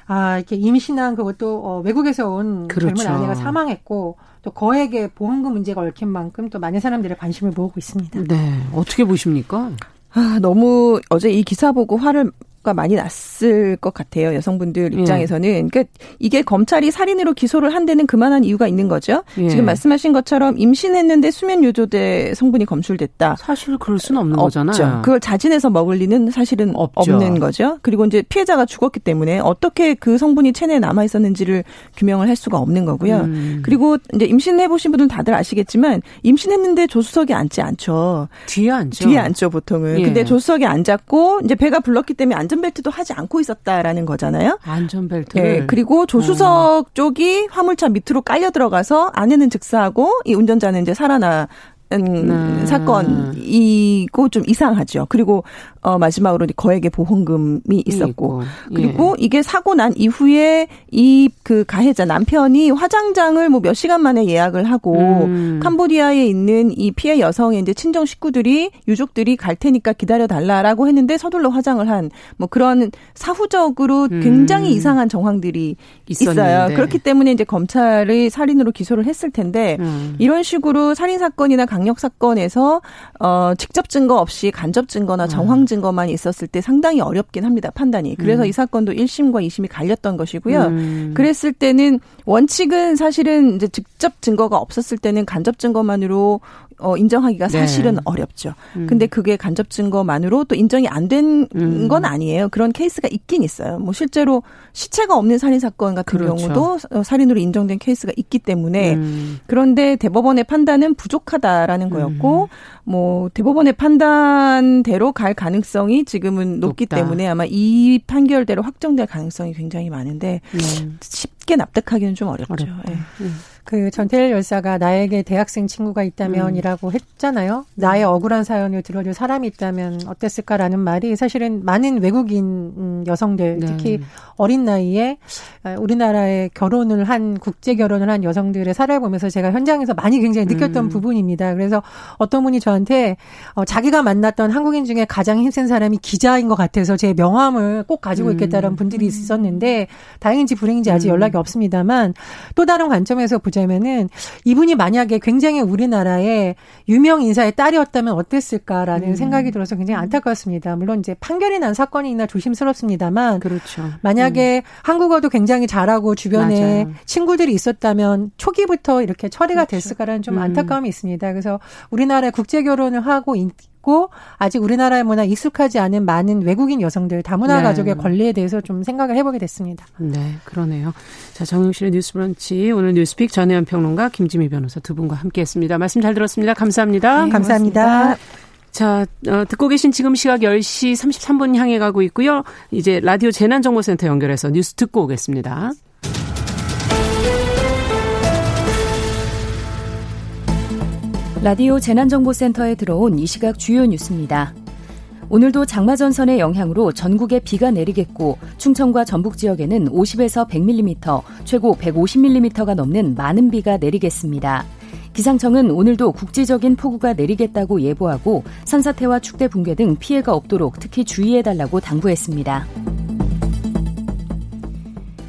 아, 이렇게 임신한 그것도 어, 외국에서 온 그렇죠. 젊은 아내가 사망했고 또 거액의 보험금 문제가 얽힌 만큼 또 많은 사람들의 관심을 모으고 있습니다. 네. 어떻게 보십니까? 아, 너무 어제 이 기사 보고 화를 화가 많이 났을 것 같아요. 여성분들 예. 입장에서는. 예. 그러니까 이게 검찰이 살인으로 기소를 한 데는 그만한 이유가 있는 거죠. 예. 지금 말씀하신 것처럼 임신했는데 수면 요조대 성분이 검출됐다. 사실 그럴 수는 없는 없죠. 거잖아요. 그걸 자진해서 먹을 리는 사실은 없죠. 없는 거죠. 그리고 이제 피해자가 죽었기 때문에 어떻게 그 성분이 체내에 남아 있었는지를 규명을 할 수가 없는 거고요. 음. 그리고 이제 임신해 보신 분들은 다들 아시겠지만 임신했는데 조수석에 앉지 않죠. 뒤에 앉죠. 뒤에 앉죠 보통은. 예. 근데 조수석에 앉았고 이제 배가 불렀기 때문에 안전벨트도 하지 않고 있었다라는 거잖아요. 안전벨트. 네. 그리고 조수석 음. 쪽이 화물차 밑으로 깔려 들어가서 안에는 즉사하고 이 운전자는 이제 살아나 네. 사건이고 좀 이상하죠. 그리고 어 마지막으로 거액의 보험금이 있었고 예. 그리고 이게 사고 난 이후에 이 그 가해자 남편이 화장장을 뭐 몇 시간 만에 예약을 하고 음. 캄보디아에 있는 이 피해 여성의 이제 친정 식구들이 유족들이 갈 테니까 기다려 달라라고 했는데 서둘러 화장을 한 뭐 그런 사후적으로 음. 굉장히 음. 이상한 정황들이 있었는데. 있어요. 그렇기 때문에 이제 검찰이 살인으로 기소를 했을 텐데 음. 이런 식으로 살인 사건이나 강력 사건에서 어 직접 증거 없이 간접 증거나 음. 정황 증거만 있었을 때 상당히 어렵긴 합니다. 판단이. 그래서 음. 이 사건도 1심과 2심이 갈렸던 것이고요. 음. 그랬을 때는 원칙은 사실은 이제 직접 증거가 없었을 때는 간접 증거만으로 어, 인정하기가 네. 사실은 네. 어렵죠. 음. 근데 그게 간접 증거만으로 또 인정이 안 된건 음. 아니에요. 그런 케이스가 있긴 있어요. 뭐 실제로 시체가 없는 살인 사건 같은 그렇죠. 경우도 어, 살인으로 인정된 케이스가 있기 때문에 음. 그런데 대법원의 판단은 부족하다라는 거였고 음. 뭐 대법원의 판단대로 갈 가능성이 지금은 높기 높다. 때문에 아마 이 판결대로 확정될 가능성이 굉장히 많은데 음. 쉽게 납득하기는 좀 어렵죠. 예. 음. 그 전태일 열사가 나에게 대학생 친구가 있다면이라고 음. 했잖아요. 나의 억울한 사연을 들어줄 사람이 있다면 어땠을까라는 말이 사실은 많은 외국인 여성들, 네. 특히 어린 나이에 우리나라에 결혼을 한 국제 결혼을 한 여성들의 사례를 보면서 제가 현장에서 많이 굉장히 느꼈던 음. 부분입니다. 그래서 어떤 분이 저한테 어, 자기가 만났던 한국인 중에 가장 힘센 사람이 기자인 것 같아서 제 명함을 꼭 가지고 있겠다는 음. 분들이 있었는데 다행인지 불행인지 아직 음. 연락이 없습니다만 또 다른 관점에서 보자. 보자면은 이분이 만약에 굉장히 우리나라의 유명 인사의 딸이었다면 어땠을까라는 음. 생각이 들어서 굉장히 안타깝습니다. 물론 이제 판결이 난 사건이나 조심스럽습니다만 그렇죠. 만약에 음. 한국어도 굉장히 잘하고 주변에 맞아요. 친구들이 있었다면 초기부터 이렇게 처리가 그렇죠. 됐을까라는 좀 음. 안타까움이 있습니다. 그래서 우리나라에 국제 결혼을 하고 있고 아직 우리나라의 문화 익숙하지 않은 많은 외국인 여성들 다문화 네. 가족의 권리에 대해서 좀 생각을 해보게 됐습니다. 네, 그러네요. 자, 정영실의 뉴스브런치 오늘 뉴스픽 전혜연 평론가 김지미 변호사 두 분과 함께했습니다. 말씀 잘 들었습니다. 감사합니다. 네, 감사합니다. 자, 어, 듣고 계신 지금 시각 10시 33분 향해 가고 있고요. 이제 라디오 재난정보센터 연결해서 뉴스 듣고 오겠습니다. 라디오 재난정보센터에 들어온 이 시각 주요 뉴스입니다. 오늘도 장마전선의 영향으로 전국에 비가 내리겠고 충청과 전북 지역에는 50에서 100mm, 최고 150mm가 넘는 많은 비가 내리겠습니다. 기상청은 오늘도 국지적인 폭우가 내리겠다고 예보하고 산사태와 축대 붕괴 등 피해가 없도록 특히 주의해달라고 당부했습니다.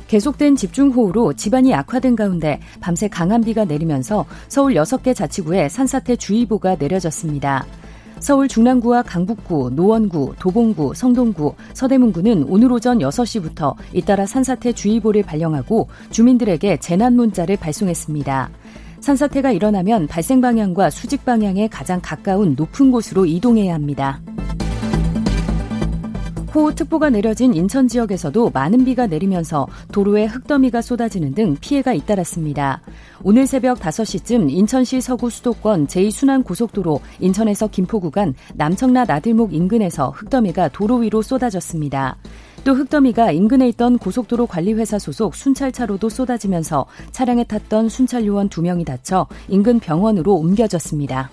계속된 집중호우로 집안이 악화된 가운데 밤새 강한 비가 내리면서 서울 6개 자치구에 산사태 주의보가 내려졌습니다. 서울 중랑구와 강북구, 노원구, 도봉구, 성동구, 서대문구는 오늘 오전 6시부터 잇따라 산사태 주의보를 발령하고 주민들에게 재난 문자를 발송했습니다. 산사태가 일어나면 발생 방향과 수직 방향에 가장 가까운 높은 곳으로 이동해야 합니다. 호우특보가 내려진 인천 지역에서도 많은 비가 내리면서 도로에 흙더미가 쏟아지는 등 피해가 잇따랐습니다. 오늘 새벽 5시쯤 인천시 서구 수도권 제2순환고속도로 인천에서 김포 구간 남청라 나들목 인근에서 흙더미가 도로 위로 쏟아졌습니다. 또 흙더미가 인근에 있던 고속도로 관리회사 소속 순찰차로도 쏟아지면서 차량에 탔던 순찰 요원 2명이 다쳐 인근 병원으로 옮겨졌습니다.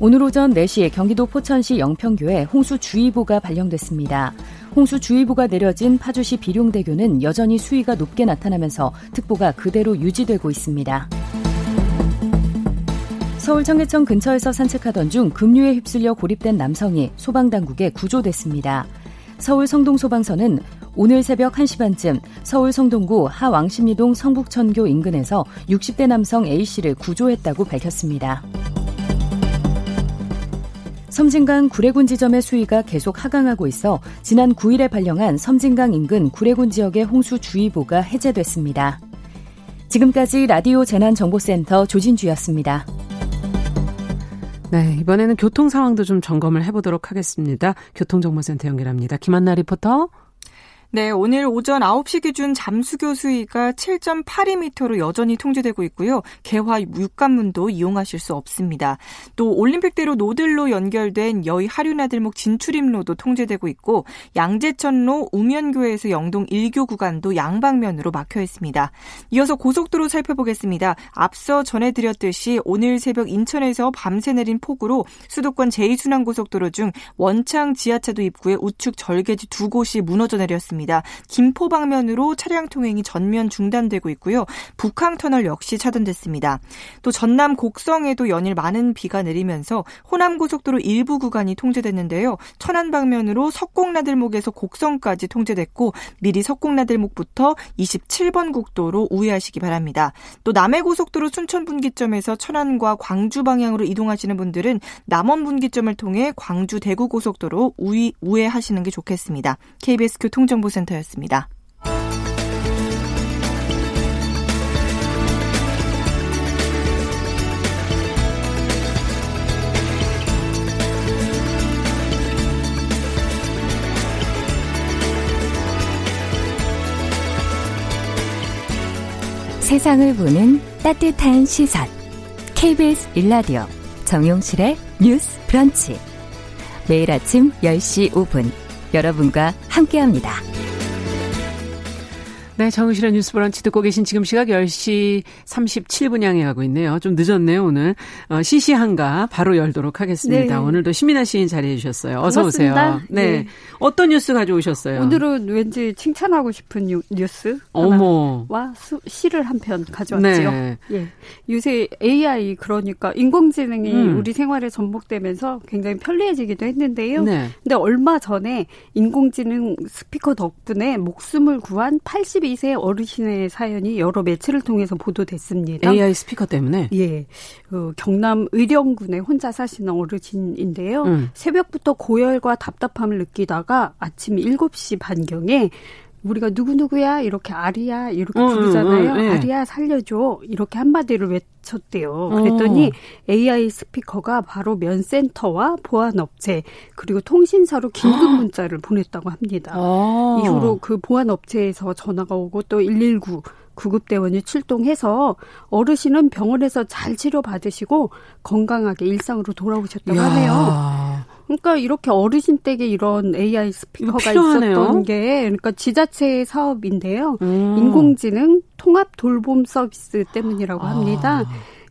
오늘 오전 4시 경기도 포천시 영평교에 홍수주의보가 발령됐습니다. 홍수주의보가 내려진 파주시 비룡대교는 여전히 수위가 높게 나타나면서 특보가 그대로 유지되고 있습니다. 서울 청계천 근처에서 산책하던 중 급류에 휩쓸려 고립된 남성이 소방당국에 구조됐습니다. 서울 성동소방서는 오늘 새벽 1시 반쯤 서울 성동구 하왕십리동 성북천교 인근에서 60대 남성 A씨를 구조했다고 밝혔습니다. 섬진강 구례군 지점의 수위가 계속 하강하고 있어 지난 9일에 발령한 섬진강 인근 구례군 지역의 홍수주의보가 해제됐습니다. 지금까지 라디오 재난정보센터 조진주였습니다. 네, 이번에는 교통 상황도 좀 점검을 해보도록 하겠습니다. 교통정보센터 연결합니다. 김한나 리포터. 네, 오늘 오전 9시 기준 잠수교 수위가 7.82m로 여전히 통제되고 있고요. 개화 육관문도 이용하실 수 없습니다. 또 올림픽대로 노들로 연결된 여의 하류나들목 진출입로도 통제되고 있고 양재천로 우면교에서 영동 1교 구간도 양방면으로 막혀 있습니다. 이어서 고속도로 살펴보겠습니다. 앞서 전해드렸듯이 오늘 새벽 인천에서 밤새 내린 폭우로 수도권 제2순환고속도로 중 원창 지하차도 입구에 우측 절개지 두 곳이 무너져 내렸습니다. 있습니다. 김포 방면으로 차량 통행이 전면 중단되고 있고요. 북항터널 역시 차단됐습니다. 또 전남 곡성에도 연일 많은 비가 내리면서 호남고속도로 일부 구간이 통제됐는데요. 천안 방면으로 석곡나들목에서 곡성까지 통제됐고 미리 석곡나들목부터 27번 국도로 우회하시기 바랍니다. 또 남해고속도로 순천 분기점에서 천안과 광주 방향으로 이동하시는 분들은 남원 분기점을 통해 광주 대구 고속도로 우회, 우회하시는 게 좋겠습니다. KBS 교통정보 정보센터였습니다. 세상을 보는 따뜻한 시선. KBS 일라디오 정용실의 뉴스 브런치. 매일 아침 10시 5분 여러분과 함께합니다. 네, 정의실의 뉴스 브런치 듣고 계신 지금 시각 10시 37분 향해 가고 있네요. 좀 늦었네요, 오늘. 어, 시시한가 바로 열도록 하겠습니다. 네. 오늘도 신민아 시인 자리해 주셨어요. 어서 반갑습니다. 오세요. 네. 네. 어떤 뉴스 가져오셨어요? 오늘은 왠지 칭찬하고 싶은 뉴스 어머와 시를 한 편 가져왔지요. 네. 예. 요새 AI 그러니까 인공지능이 음. 우리 생활에 접목되면서 굉장히 편리해지기도 했는데요. 네. 근데 얼마 전에 인공지능 스피커 덕분에 목숨을 구한 82 82세 어르신의 사연이 여러 매체를 통해서 보도됐습니다. AI 스피커 때문에? 예. 어, 경남 의령군에 혼자 사시는 어르신인데요. 음. 새벽부터 고열과 답답함을 느끼다가 아침 7시 반경에 우리가 누구누구야 이렇게 아리야 이렇게 음, 부르잖아요. 음, 음, 네. 아리야 살려줘 이렇게 한마디를 외쳤대요. 그랬더니 어. AI 스피커가 바로 면센터와 보안업체 그리고 통신사로 긴급 문자를 보냈다고 합니다. 어. 이후로 그 보안업체에서 전화가 오고 또 119 구급대원이 출동해서 어르신은 병원에서 잘 치료받으시고 건강하게 일상으로 돌아오셨다고 야. 하네요. 그러니까 이렇게 어르신 댁에 이런 AI 스피커가 있었던 게 그러니까 지자체 사업인데요. 음. 인공지능 통합 돌봄 서비스 때문이라고 아. 합니다.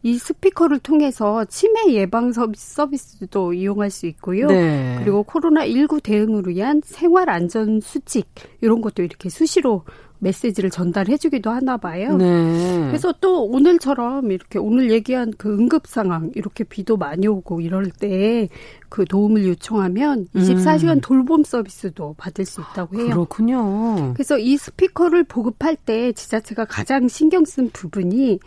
이 스피커를 통해서 치매 예방 서비스, 도 이용할 수 있고요. 네. 그리고 코로나 19 대응을 위한 생활 안전 수칙 이런 것도 이렇게 수시로 메시지를 전달해주기도 하나 봐요. 네. 그래서 또 오늘처럼 이렇게 오늘 얘기한 그 응급 상황 이렇게 비도 많이 오고 이럴 때 그 도움을 요청하면 24시간 음. 돌봄 서비스도 받을 수 있다고 해요. 그렇군요. 그래서 이 스피커를 보급할 때 지자체가 가장 신경 쓴 부분이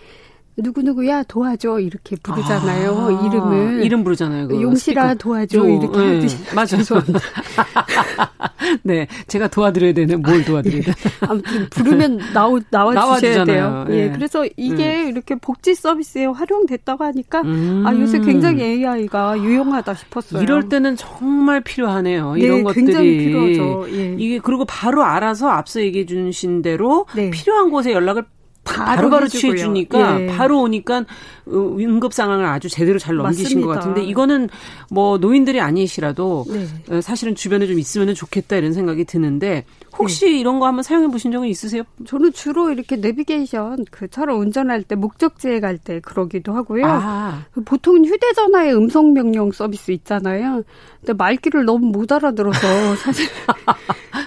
누구누구야 도와줘 이렇게 부르잖아요. 아, 이름을 이름 부르잖아요. 그 용실아. 도와줘 요, 이렇게 네, 하듯이 맞아요. 네, 제가 도와드려야 되는 뭘 도와드려야 되나. 아무튼 부르면 나오 나와 주셔야 돼요. 예, 네. 그래서 이게 네. 이렇게 복지 서비스에 활용됐다고 하니까 음. 아 요새 굉장히 AI가 유용하다 싶었어요. 이럴 때는 정말 필요하네요. 네, 이런 것들이 굉장히 필요하죠. 예. 이게 그리고 바로 알아서 앞서 얘기해 주신 대로 네. 필요한 곳에 연락을 바로 바로 취해주니까 예. 바로 오니까 어, 응급 상황을 아주 제대로 잘 넘기신 맞습니다. 것 같은데 이거는 뭐 노인들이 아니시라도 네. 어, 사실은 주변에 좀 있으면 좋겠다 이런 생각이 드는데 혹시 네. 이런 거 한번 사용해 보신 적은 있으세요? 저는 주로 이렇게 내비게이션 그 차로 운전할 때 목적지에 갈 때 그러기도 하고요. 아. 보통 휴대전화에 음성 명령 서비스 있잖아요. 근데 말귀를 너무 못 알아들어서 사실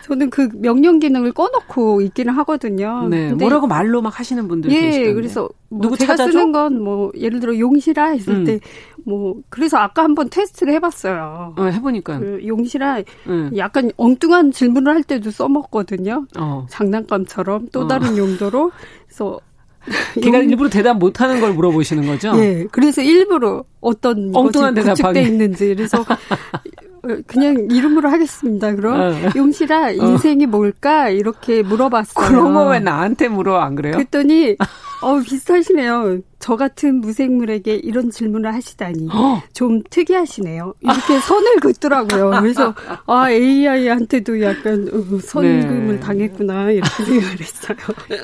저는 그 명령 기능을 꺼놓고 있기는 하거든요. 네. 뭐라고 말로 막 하시는 분들 예, 계시던데. 그래서 뭐 누구 제가 찾아줘? 쓰는 건 뭐 예를 들어 용실아 했을 음. 때뭐 그래서 아까 한번 테스트를 해봤어요. 어, 해보니까 그 용실아 음. 약간 엉뚱한 질문을 할 때도 써먹거든요. 어. 장난감처럼 또 다른 어. 용도로 그래서 걔가 일부러 대답 못하는 걸 물어보시는 거죠? 예. 그래서 일부러 어떤 엉뚱한 대답하게 있는지 그래서 그냥 이름으로 하겠습니다. 그럼 어. 용실아 어. 인생이 어. 뭘까 이렇게 물어봤어요. 그런 거 왜 나한테 물어 안 그래요? 그랬더니 어 비슷하시네요. 저 같은 무생물에게 이런 질문을 하시다니 어. 좀 특이하시네요. 이렇게 선을 긋더라고요. 그래서 아 AI한테도 약간 어, 선금을 네. 당했구나 이렇게 생각을 했어요.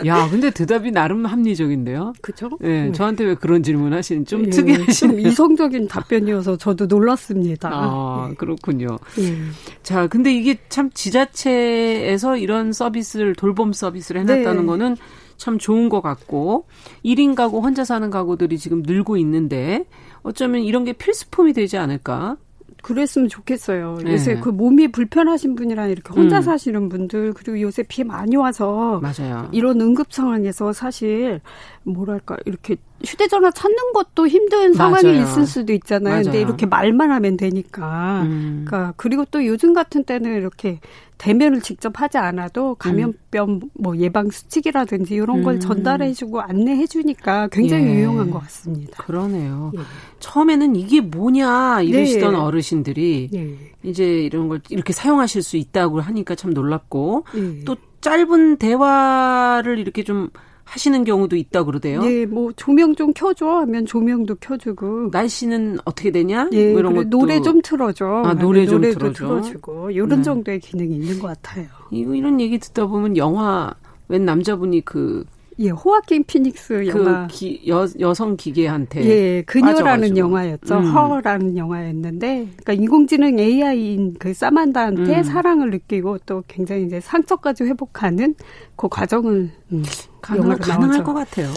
야, 근데 대답이 나름 합리적인데요. 그죠? 네, 네. 저한테 왜 그런 질문 하시는 좀 네, 특이하신 좀 이성적인 답변이어서 저도 놀랐습니다. 아, 그렇군요. 네. 자, 근데 이게 참 지자체에서 이런 서비스를 돌봄 서비스를 해놨다는 네. 거는 참 좋은 것 같고 1인 가구 혼자 사는 가구들이 지금 늘고 있는데 어쩌면 이런 게 필수품이 되지 않을까? 그랬으면 좋겠어요. 네. 요새 그 몸이 불편하신 분이랑 이렇게 혼자 음. 사시는 분들 그리고 요새 비 많이 와서 맞아요. 이런 응급 상황에서 사실 뭐랄까 이렇게 휴대전화 찾는 것도 힘든 상황이 맞아요. 있을 수도 있잖아요. 맞아요. 근데 이렇게 말만 하면 되니까. 음. 그러니까 그리고 또 요즘 같은 때는 이렇게 대면을 직접 하지 않아도 감염병 음. 뭐 예방 수칙이라든지 이런 걸 음. 전달해주고 안내해주니까 굉장히 예. 유용한 것 같습니다. 그러네요. 예. 처음에는 이게 뭐냐 이러시던 네. 어르신들이 예. 이제 이런 걸 이렇게 사용하실 수 있다고 하니까 참 놀랍고 예. 또 짧은 대화를 이렇게 좀 하시는 경우도 있다 그러대요. 예, 뭐 조명 좀 켜줘 하면 조명도 켜주고. 날씨는 어떻게 되냐? 예, 뭐 이런 것도 노래 좀 틀어줘. 아, 노래 좀 틀어줘. 틀어주고 이런 네. 정도의 기능이 있는 것 같아요. 이거 이런 얘기 듣다 보면 영화 웬 남자분이 그 예, 호아킨 피닉스 그 영화. 기, 여, 여성 기계한테. 예, 그녀라는 빠져가지고. 영화였죠. 음. 허라는 영화였는데, 그러니까 인공지능 AI인 그 사만다한테 음. 사랑을 느끼고 또 굉장히 이제 상처까지 회복하는 그 과정을 음, 가능, 가능할 것 같아요.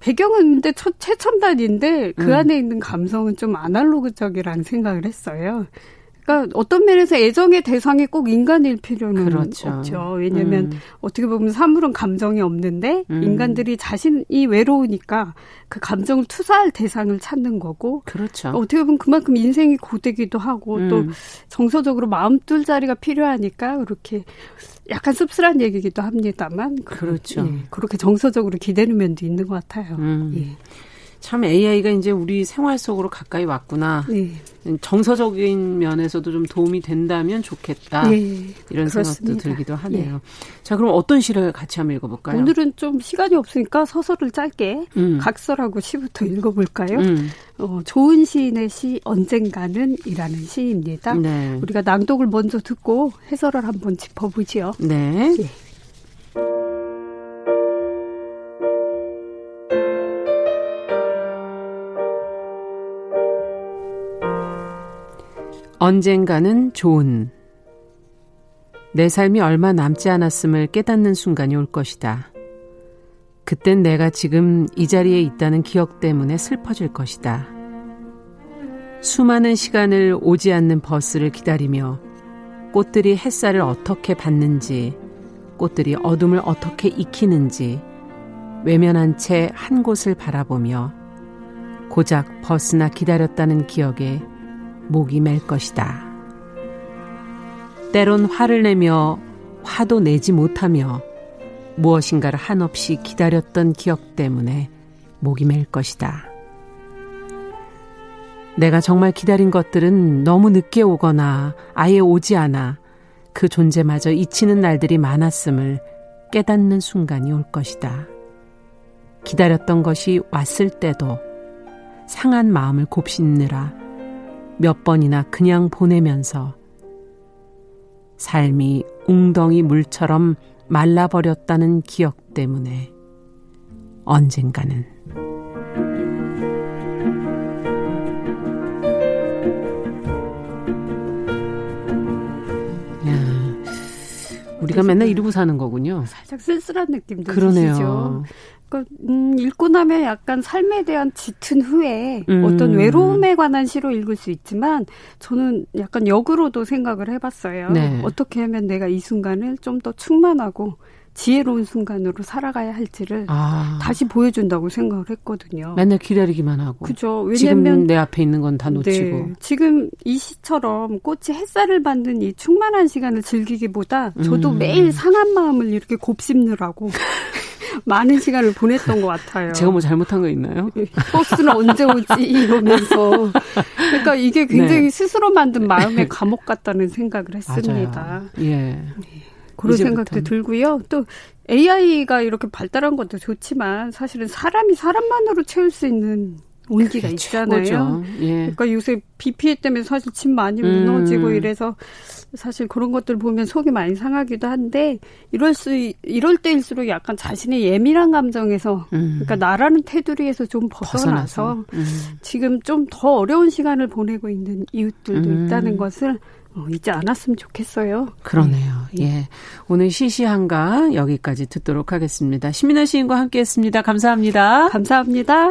배경은 근데 최첨단인데 그 음. 안에 있는 감성은 좀 아날로그적이라는 생각을 했어요. 그러니까 어떤 면에서 애정의 대상이 꼭 인간일 필요는 그렇죠. 없죠. 왜냐하면 음. 어떻게 보면 사물은 감정이 없는데 음. 인간들이 자신이 외로우니까 그 감정을 투사할 대상을 찾는 거고. 그렇죠. 어떻게 보면 그만큼 인생이 고되기도 하고 음. 또 정서적으로 마음 뚫 자리가 필요하니까 그렇게 약간 씁쓸한 얘기기도 합니다만. 그렇죠. 예, 그렇게 정서적으로 기대는 면도 있는 것 같아요. 음. 예. 참 AI가 이제 우리 생활 속으로 가까이 왔구나. 네. 정서적인 면에서도 좀 도움이 된다면 좋겠다. 네. 이런 그렇습니다. 생각도 들기도 하네요. 네. 자, 그럼 어떤 시를 같이 한번 읽어볼까요? 오늘은 좀 시간이 없으니까 서설을 짧게 음. 각설하고 시부터 읽어볼까요? 음. 어, 좋은 시인의 시 언젠가는 이라는 시입니다. 네. 우리가 낭독을 먼저 듣고 해설을 한번 짚어보지요. 네. 예. 언젠가는 좋은 내 삶이 얼마 남지 않았음을 깨닫는 순간이 올 것이다. 그땐 내가 지금 이 자리에 있다는 기억 때문에 슬퍼질 것이다. 수많은 시간을 오지 않는 버스를 기다리며 꽃들이 햇살을 어떻게 받는지, 꽃들이 어둠을 어떻게 익히는지, 외면한 채 한 곳을 바라보며 고작 버스나 기다렸다는 기억에 목이 맬 것이다. 때론 화를 내며 화도 내지 못하며 무엇인가를 한없이 기다렸던 기억 때문에 목이 맬 것이다. 내가 정말 기다린 것들은 너무 늦게 오거나 아예 오지 않아 그 존재마저 잊히는 날들이 많았음을 깨닫는 순간이 올 것이다. 기다렸던 것이 왔을 때도 상한 마음을 곱씹느라 몇 번이나 그냥 보내면서 삶이 웅덩이 물처럼 말라버렸다는 기억 때문에 언젠가는 우리가 맨날 이러고 사는 거군요. 살짝 쓸쓸한 느낌도 그러네요. 드시죠. 그러니까 음, 읽고 나면 약간 삶에 대한 짙은 후에 음. 어떤 외로움에 관한 시로 읽을 수 있지만 저는 약간 역으로도 생각을 해봤어요. 네. 어떻게 하면 내가 이 순간을 좀 더 충만하고 지혜로운 순간으로 살아가야 할지를 아. 다시 보여준다고 생각을 했거든요. 맨날 기다리기만 하고. 그죠. 왜냐면 내 앞에 있는 건 다 놓치고. 네. 지금 이 시처럼 꽃이 햇살을 받는 이 충만한 시간을 즐기기보다 저도 음. 매일 상한 마음을 이렇게 곱씹느라고 많은 시간을 보냈던 것 같아요. 제가 뭐 잘못한 거 있나요? 버스는 언제 오지 이러면서 그러니까 이게 굉장히 네. 스스로 만든 마음의 감옥 같다는 생각을 했습니다. 맞아요. 예. 네. 그런 생각도 들고요. 또 AI가 이렇게 발달한 것도 좋지만 사실은 사람이 사람만으로 채울 수 있는 온기가 있잖아요. 예. 그러니까 요새 비 피해 때문에 사실 집 많이 무너지고 음. 이래서 사실 그런 것들 보면 속이 많이 상하기도 한데 이럴 수 이럴 때일수록 약간 자신의 예민한 감정에서 음. 그러니까 나라는 테두리에서 좀 벗어나서, 벗어나서. 음. 지금 좀 더 어려운 시간을 보내고 있는 이웃들도 음. 있다는 것을 어, 잊지 않았으면 좋겠어요. 그러네요. 예. 오늘 시시한가 여기까지 듣도록 하겠습니다. 시민아 시인과 함께 했습니다. 감사합니다. 감사합니다.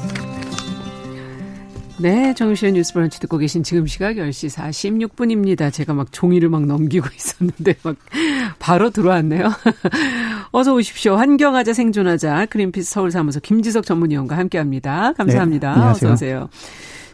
네, 정유실의 뉴스 브런치 듣고 계신 지금 시각 10시 46분입니다. 제가 막 종이를 막 넘기고 있었는데 막 바로 들어왔네요. 어서 오십시오. 환경하자 생존하자 그린피스 서울사무소 김지석 전문위원과 함께합니다. 감사합니다. 네, 어서 오세요.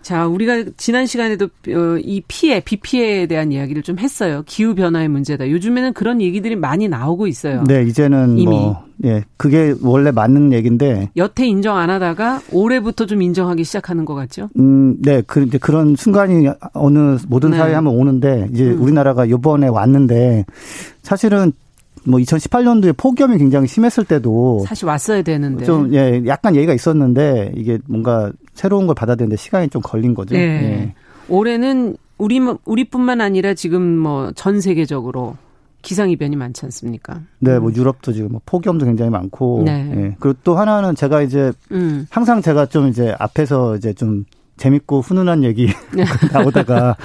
자, 우리가 지난 시간에도 어, 이 피해, 비 피해에 대한 이야기를 좀 했어요. 기후 변화의 문제다. 요즘에는 그런 얘기들이 많이 나오고 있어요. 네, 이제는 이미. 뭐 예, 그게 원래 맞는 얘기인데 여태 인정 안 하다가 올해부터 좀 인정하기 시작하는 것 같죠? 음, 네, 그 이제 그런 순간이 어느 모든 네. 사회에 한번 오는데 이제 음. 우리나라가 이번에 왔는데 사실은 뭐 2018년도에 폭염이 굉장히 심했을 때도 사실 왔어야 되는데 좀 예, 약간 예의가 있었는데 이게 뭔가 새로운 걸 받아들이는데 시간이 좀 걸린 거죠. 네. 예. 올해는 우리 우리뿐만 아니라 지금 뭐 전 세계적으로 기상 이변이 많지 않습니까? 네, 뭐 음. 유럽도 지금 뭐 폭염도 굉장히 많고, 네. 예. 그리고 또 하나는 제가 이제 음. 항상 제가 좀 이제 앞에서 이제 좀 재밌고 훈훈한 얘기 네. 나오다가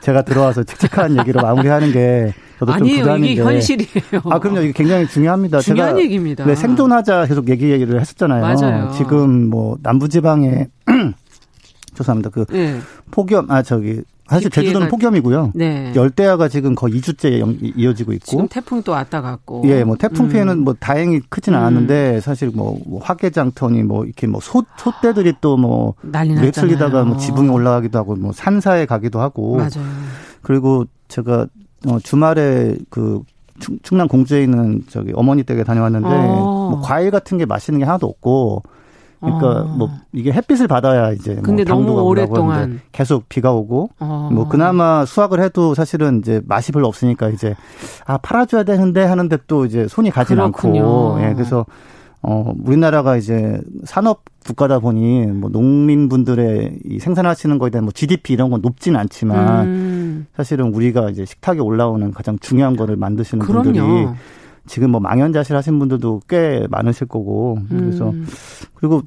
제가 들어와서 칙칙한 얘기로 마무리하는 게 저도 아니에요, 좀 부담인데. 이게 현실이에요. 아, 그럼요. 이게 굉장히 중요합니다. 중요한 제가 얘기입니다. 네, 생존하자 계속 얘기를 했었잖아요. 맞아요. 지금 뭐 남부지방에 죄송합니다. 그 네. 폭염 아 저기 사실 제주도는 폭염이고요. 네. 열대야가 지금 거의 2주째 이어지고 있고. 지금 태풍 또 왔다 갔고. 예, 뭐 태풍 음. 피해는 뭐 다행히 크지는 음. 않았는데 사실 뭐, 뭐 화개장터니 뭐 이렇게 뭐 소, 소떼들이 또뭐 내틀리다가 뭐 지붕에 올라가기도 하고 뭐 산사에 가기도 하고. 맞아요. 그리고 제가 어 주말에 그 충 남 공주에 있는 저기 어머니 댁에 다녀왔는데 어. 뭐 과일 같은 게 맛있는 게 하나도 없고 그러니까 어. 뭐 이게 햇빛을 받아야 이제 뭐 근데 뭐 너무 오랫동안 계속 비가 오고 어. 뭐 그나마 수확을 해도 사실은 이제 맛이 별로 없으니까 이제 아 팔아줘야 되는데 하는데 또 이제 손이 가지 않고 예 그래서 어 우리나라가 이제 산업 국가다 보니 뭐 농민분들의 이 생산하시는 거에 대한 뭐 GDP 이런 건 높지는 않지만 음. 사실은 우리가 이제 식탁에 올라오는 가장 중요한 거를 만드시는 그럼요. 분들이 지금 뭐 망연자실 하신 분들도 꽤 많으실 거고 그래서 음. 그리고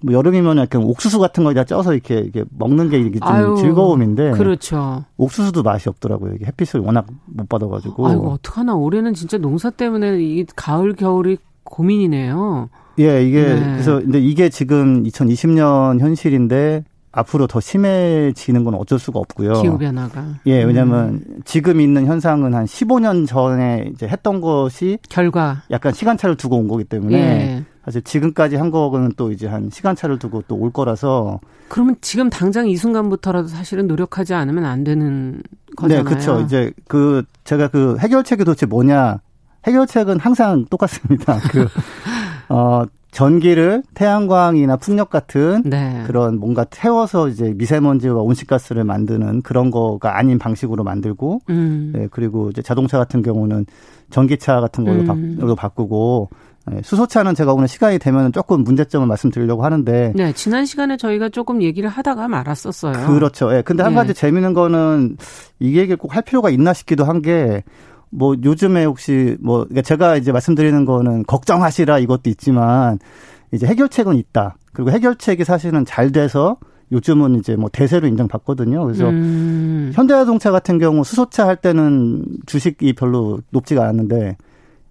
뭐 여름이면 약간 옥수수 같은 거에다 쪄서 이렇게, 이렇게 먹는 게 이게 좀 아유, 즐거움인데 그렇죠. 옥수수도 맛이 없더라고요. 이게 햇빛을 워낙 못 받아가지고. 아이고 어떡하나 올해는 진짜 농사 때문에 이 가을 겨울이 고민이네요. 예, 이게 네. 그래서 근데 이게 지금 2020년 현실인데 앞으로 더 심해지는 건 어쩔 수가 없고요. 기후 변화가. 예, 왜냐하면 음. 지금 있는 현상은 한 15년 전에 이제 했던 것이 결과 약간 시간차를 두고 온 거기 때문에 예. 사실 지금까지 한 거는 또 이제 한 시간차를 두고 또 올 거라서. 그러면 지금 당장 이 순간부터라도 사실은 노력하지 않으면 안 되는 거잖아요. 네, 그렇죠. 이제 그 제가 그 해결책이 도대체 뭐냐? 해결책은 항상 똑같습니다. 그 어, 전기를 태양광이나 풍력 같은 네. 그런 뭔가 태워서 이제 미세먼지와 온실가스를 만드는 그런 거가 아닌 방식으로 만들고 음. 네, 그리고 이제 자동차 같은 경우는 전기차 같은 걸로 음. 바 꾸고 네, 수소차는 제가 오늘 시간이 되면 조금 문제점을 말씀드리려고 하는데. 네, 지난 시간에 저희가 조금 얘기를 하다가 말았었어요. 그렇죠. 예. 네, 근데 한 가지 재미있는 거는 이 얘기를 꼭 할 필요가 있나 싶기도 한 게 뭐 요즘에 혹시 뭐 그러니까 제가 이제 말씀드리는 거는 걱정하시라 이것도 있지만 이제 해결책은 있다. 그리고 해결책이 사실은 잘 돼서 요즘은 이제 뭐 대세로 인정받거든요. 그래서 음. 현대자동차 같은 경우 수소차 할 때는 주식이 별로 높지가 않았는데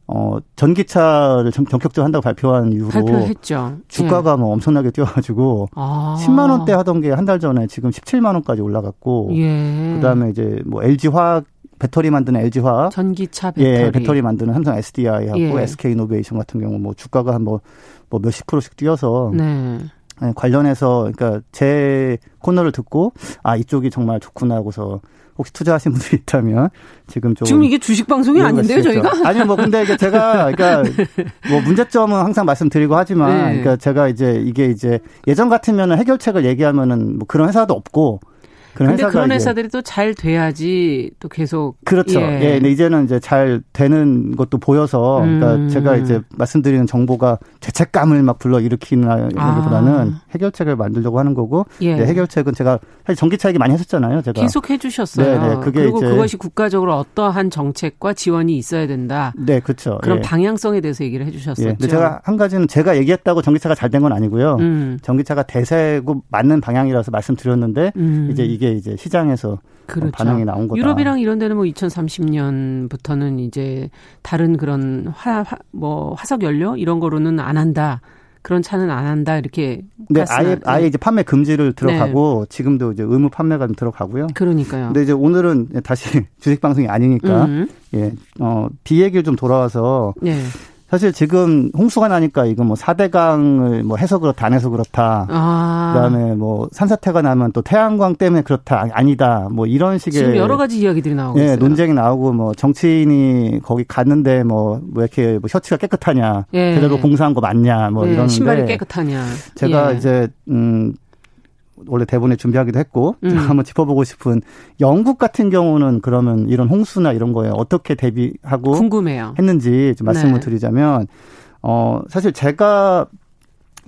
어 전기차를 전격적으로 한다고 발표한 이후로 발표했죠. 주가가 예. 뭐 엄청나게 뛰어가지고 아. 10만 원대 하던 게 한 달 전에 지금 17만 원까지 올라갔고 예. 그다음에 이제 뭐 LG 화학 배터리 만드는 LG화학, 전기차 배터리, 예, 배터리 만드는 삼성 SDI하고 예. SK이노베이션 같은 경우 뭐 주가가 한뭐 뭐 몇십 프로씩 뛰어서 네. 예, 관련해서 그러니까 제 코너를 듣고 아 이쪽이 정말 좋구나 하고서 혹시 투자하신 분들이 있다면 지금 좀 지금 이게 주식 방송이 아닌데요, 저희가? 아니요, 뭐 근데 이게 제가 그러니까 뭐 문제점은 항상 말씀드리고 하지만 네. 그러니까 제가 이제 이게 이제 예전 같으면은 해결책을 얘기하면은 뭐 그런 회사도 없고 그런 근데 그런 회사들이 또 잘 돼야지 또 계속 그렇죠. 예. 예. 근데 이제는 이제 잘 되는 것도 보여서 그러니까 음. 제가 이제 말씀드리는 정보가 죄책감을 막 불러 일으키는 것보다는 아. 해결책을 만들려고 하는 거고 예. 네, 해결책은 제가 사실 전기차 얘기 많이 했었잖아요. 제가 계속 해주셨어요. 네, 네. 그게 그리고 그것이 국가적으로 어떠한 정책과 지원이 있어야 된다. 네, 그렇죠. 그런 예. 방향성에 대해서 얘기를 해주셨었죠. 예. 근데 제가 한 가지는 제가 얘기했다고 전기차가 잘 된 건 아니고요. 음. 전기차가 대세고 맞는 방향이라서 말씀드렸는데 음. 이제 이게 이제 시장에서 그렇죠. 반응이 나온 거다. 유럽이랑 이런 데는 뭐 2030년부터는 이제 다른 그런 화, 화, 뭐 화석 연료 이런 거로는 안 한다. 그런 차는 안 한다 이렇게 네 아예 아예 이제 판매 금지를 들어가고 네. 지금도 이제 의무 판매가 들어가고요. 그러니까요. 근데 이제 오늘은 다시 주식 방송이 아니니까 음. 예어 비 얘기를 좀 돌아와서 네. 사실 지금 홍수가 나니까 이거 뭐 4대강을 뭐 해서 그렇다 안 해서 그렇다. 아. 그다음에 뭐 산사태가 나면 또 태양광 때문에 그렇다 아니다. 뭐 이런 식의 지금 여러 가지 이야기들이 나오고 예, 있어요. 논쟁이 나오고 뭐 정치인이 거기 갔는데 뭐왜 뭐 이렇게 뭐 셔츠가 깨끗하냐. 예. 제대로 공사한 거 맞냐. 뭐 예, 이런 신발이 깨끗하냐. 제가 예. 이제 음 원래 대본에 준비하기도 했고 음. 한번 짚어보고 싶은 영국 같은 경우는 그러면 이런 홍수나 이런 거에 어떻게 대비하고 궁금해요. 했는지 좀 말씀을 네. 드리자면 어 사실 제가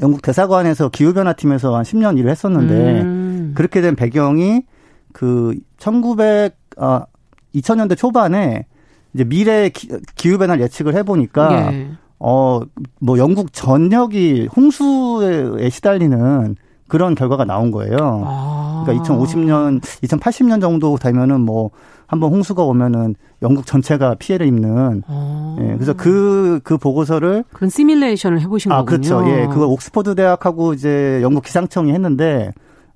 영국 대사관에서 기후변화 팀에서 한 10년 일을 했었는데 음. 그렇게 된 배경이 그 1900, 아, 2000년대 초반에 이제 미래 기후변화 예측을 해보니까 예. 어, 뭐 영국 전역이 홍수에 시달리는 그런 결과가 나온 거예요. 아. 그러니까 2050년, 2080년 정도 되면은 뭐 한번 홍수가 오면은 영국 전체가 피해를 입는. 아. 예, 그래서 그, 그 보고서를. 그런 시뮬레이션을 해보신 아, 거군요. 그렇죠. 예, 그걸 옥스퍼드 대학하고 이제 영국 기상청이 했는데,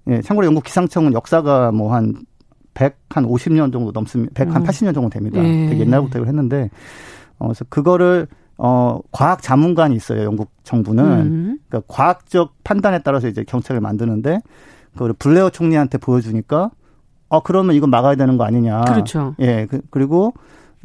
예, 참고로 영국 기상청은 역사가 뭐 한 100, 한 50년 정도 넘습니다. 100, 한 80년 음. 정도 됩니다. 예. 되게 옛날부터 이걸 했는데, 어, 그래서 그거를 어, 과학 자문관이 있어요, 영국 정부는. 음. 그러니까 과학적 판단에 따라서 이제 정책을 만드는데, 그거를 블레어 총리한테 보여주니까, 어, 그러면 이건 막아야 되는 거 아니냐. 그렇죠. 예, 그, 그리고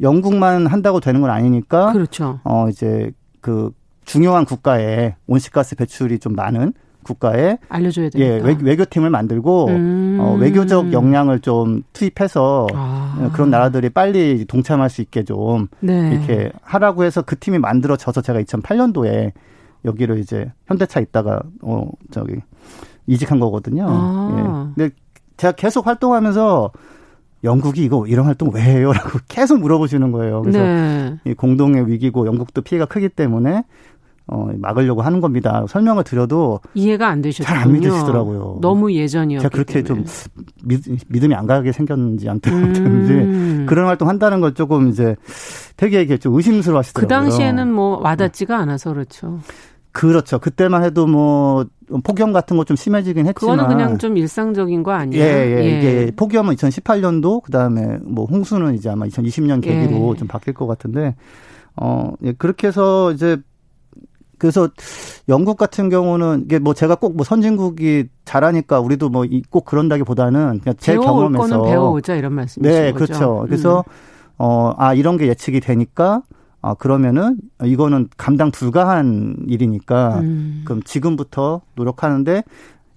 영국만 한다고 되는 건 아니니까. 그렇죠. 어, 이제 그 중요한 국가에 온실가스 배출이 좀 많은 국가에 알려줘야 되니까. 예, 외, 교팀을 만들고 음. 어, 외교적 역량을 좀 투입해서 아. 그런 나라들이 빨리 동참할 수 있게 좀 네. 이렇게 하라고 해서 그 팀이 만들어져서 제가 2008년도에 여기를 이제 현대차 있다가 어 저기 이직한 거거든요. 아. 예. 근데 제가 계속 활동하면서 영국이 이거 이런 활동 왜 해요?라고 계속 물어보시는 거예요. 그래서 네. 이 공동의 위기고 영국도 피해가 크기 때문에 어, 막으려고 하는 겁니다. 설명을 드려도 이해가 안 되셨군요. 잘안 믿으시더라고요. 너무 예전이었기 제가 그렇게 때문에. 좀 믿, 믿음이 안 가게 생겼는지 안 되는지 음. 그런 활동 한다는 걸 조금 이제 되게 이게 좀 의심스러워하시더라고요. 그 당시에는 뭐 와닿지가 않아서 그렇죠. 그렇죠. 그때만 해도 뭐 폭염 같은 거 좀 심해지긴 했지만 그거는 그냥 좀 일상적인 거 아니에요? 예, 예. 예. 이게 폭염은 2018년도 그다음에 뭐 홍수는 이제 아마 2020년 계기로 예. 좀 바뀔 것 같은데 어, 예, 그렇게 해서 이제 그래서 영국 같은 경우는 이게 뭐 제가 꼭 뭐 선진국이 잘하니까 우리도 뭐 꼭 그런다기보다는 그냥 제 경험에서 배워오자 이런 말씀이죠. 네, 그렇죠. 그래서 음. 어아 이런 게 예측이 되니까 아 그러면은 이거는 감당 불가한 일이니까 음. 그럼 지금부터 노력하는데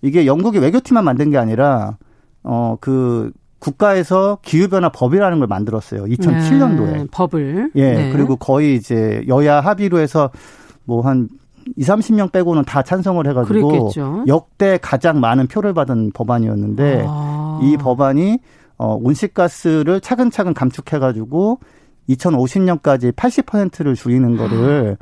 이게 영국이 외교팀만 만든 게 아니라 어그 국가에서 기후변화 법이라는 걸 만들었어요. 2007년도에. 네, 법을. 예. 네. 그리고 거의 이제 여야 합의로 해서 뭐한 2, 30명 빼고는 다 찬성을 해가지고 그랬겠죠. 역대 가장 많은 표를 받은 법안이었는데 아. 이 법안이 어, 온실가스를 차근차근 감축해가지고 2050년까지 80%를 줄이는 거를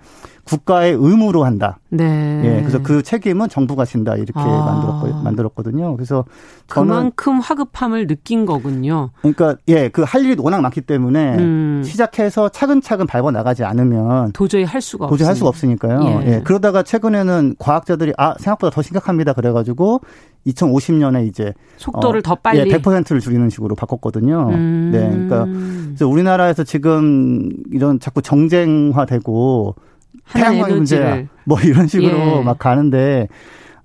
국가의 의무로 한다. 네. 예, 그래서 그 책임은 정부가 진다 이렇게 아. 만들었, 만들었거 든요. 그래서 그만큼 화급함을 느낀 거군요. 그러니까 예, 그 할 일이 워낙 많기 때문에 음. 시작해서 차근차근 밟아 나가지 않으면 도저히 할 수가 도저히 할 수가 없으니까요. 예. 예. 그러다가 최근에는 과학자들이 아 생각보다 더 심각합니다. 그래가지고 2050년에 이제 속도를 어, 더 빨리 예, 100%를 줄이는 식으로 바꿨거든요. 음. 네, 그러니까 그래서 우리나라에서 지금 이런 자꾸 정쟁화되고 태양광 문제 뭐 이런 식으로 예. 막 가는데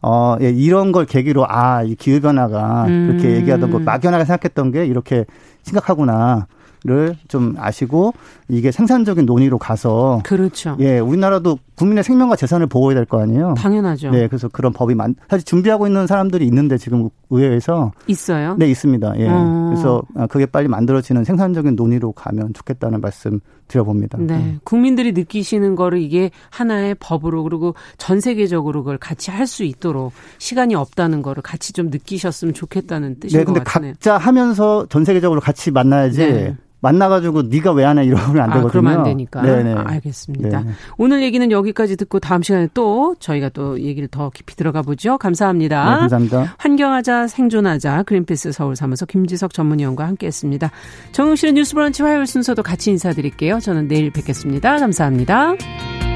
어, 예, 이런 걸 계기로, 아, 이 기후 변화가, 음. 그렇게 얘기하던 거, 막연하게 생각했던 게 이렇게 심각하구나. 를좀 아시고 이게 생산적인 논의로 가서 그렇죠. 예, 우리나라도 국민의 생명과 재산을 보호해야 될 거 아니에요. 당연하죠. 네, 그래서 그런 법이 많 사실 준비하고 있는 사람들이 있는데 지금 의회에서 있어요. 네, 있습니다. 예. 어. 그래서 그게 빨리 만들어지는 생산적인 논의로 가면 좋겠다는 말씀 드려봅니다. 네. 음. 국민들이 느끼시는 거를 이게 하나의 법으로 그리고 전 세계적으로 그걸 같이 할 수 있도록 시간이 없다는 거를 같이 좀 느끼셨으면 좋겠다는 뜻인 네, 것 같네요. 각자 하면서 전 세계적으로 같이 만나야지 네. 만나가지고 네가 왜 안 해 이러면 안 아, 되거든요. 그러면 안 되니까. 네네. 아, 알겠습니다. 네 오늘 얘기는 여기까지 듣고 다음 시간에 또 저희가 또 얘기를 더 깊이 들어가 보죠. 감사합니다. 네, 감사합니다. 환경하자 생존하자 그린피스 서울사무소 김지석 전문위원과 함께했습니다. 정용실의 뉴스브런치 화요일 순서도 같이 인사드릴게요. 저는 내일 뵙겠습니다. 감사합니다.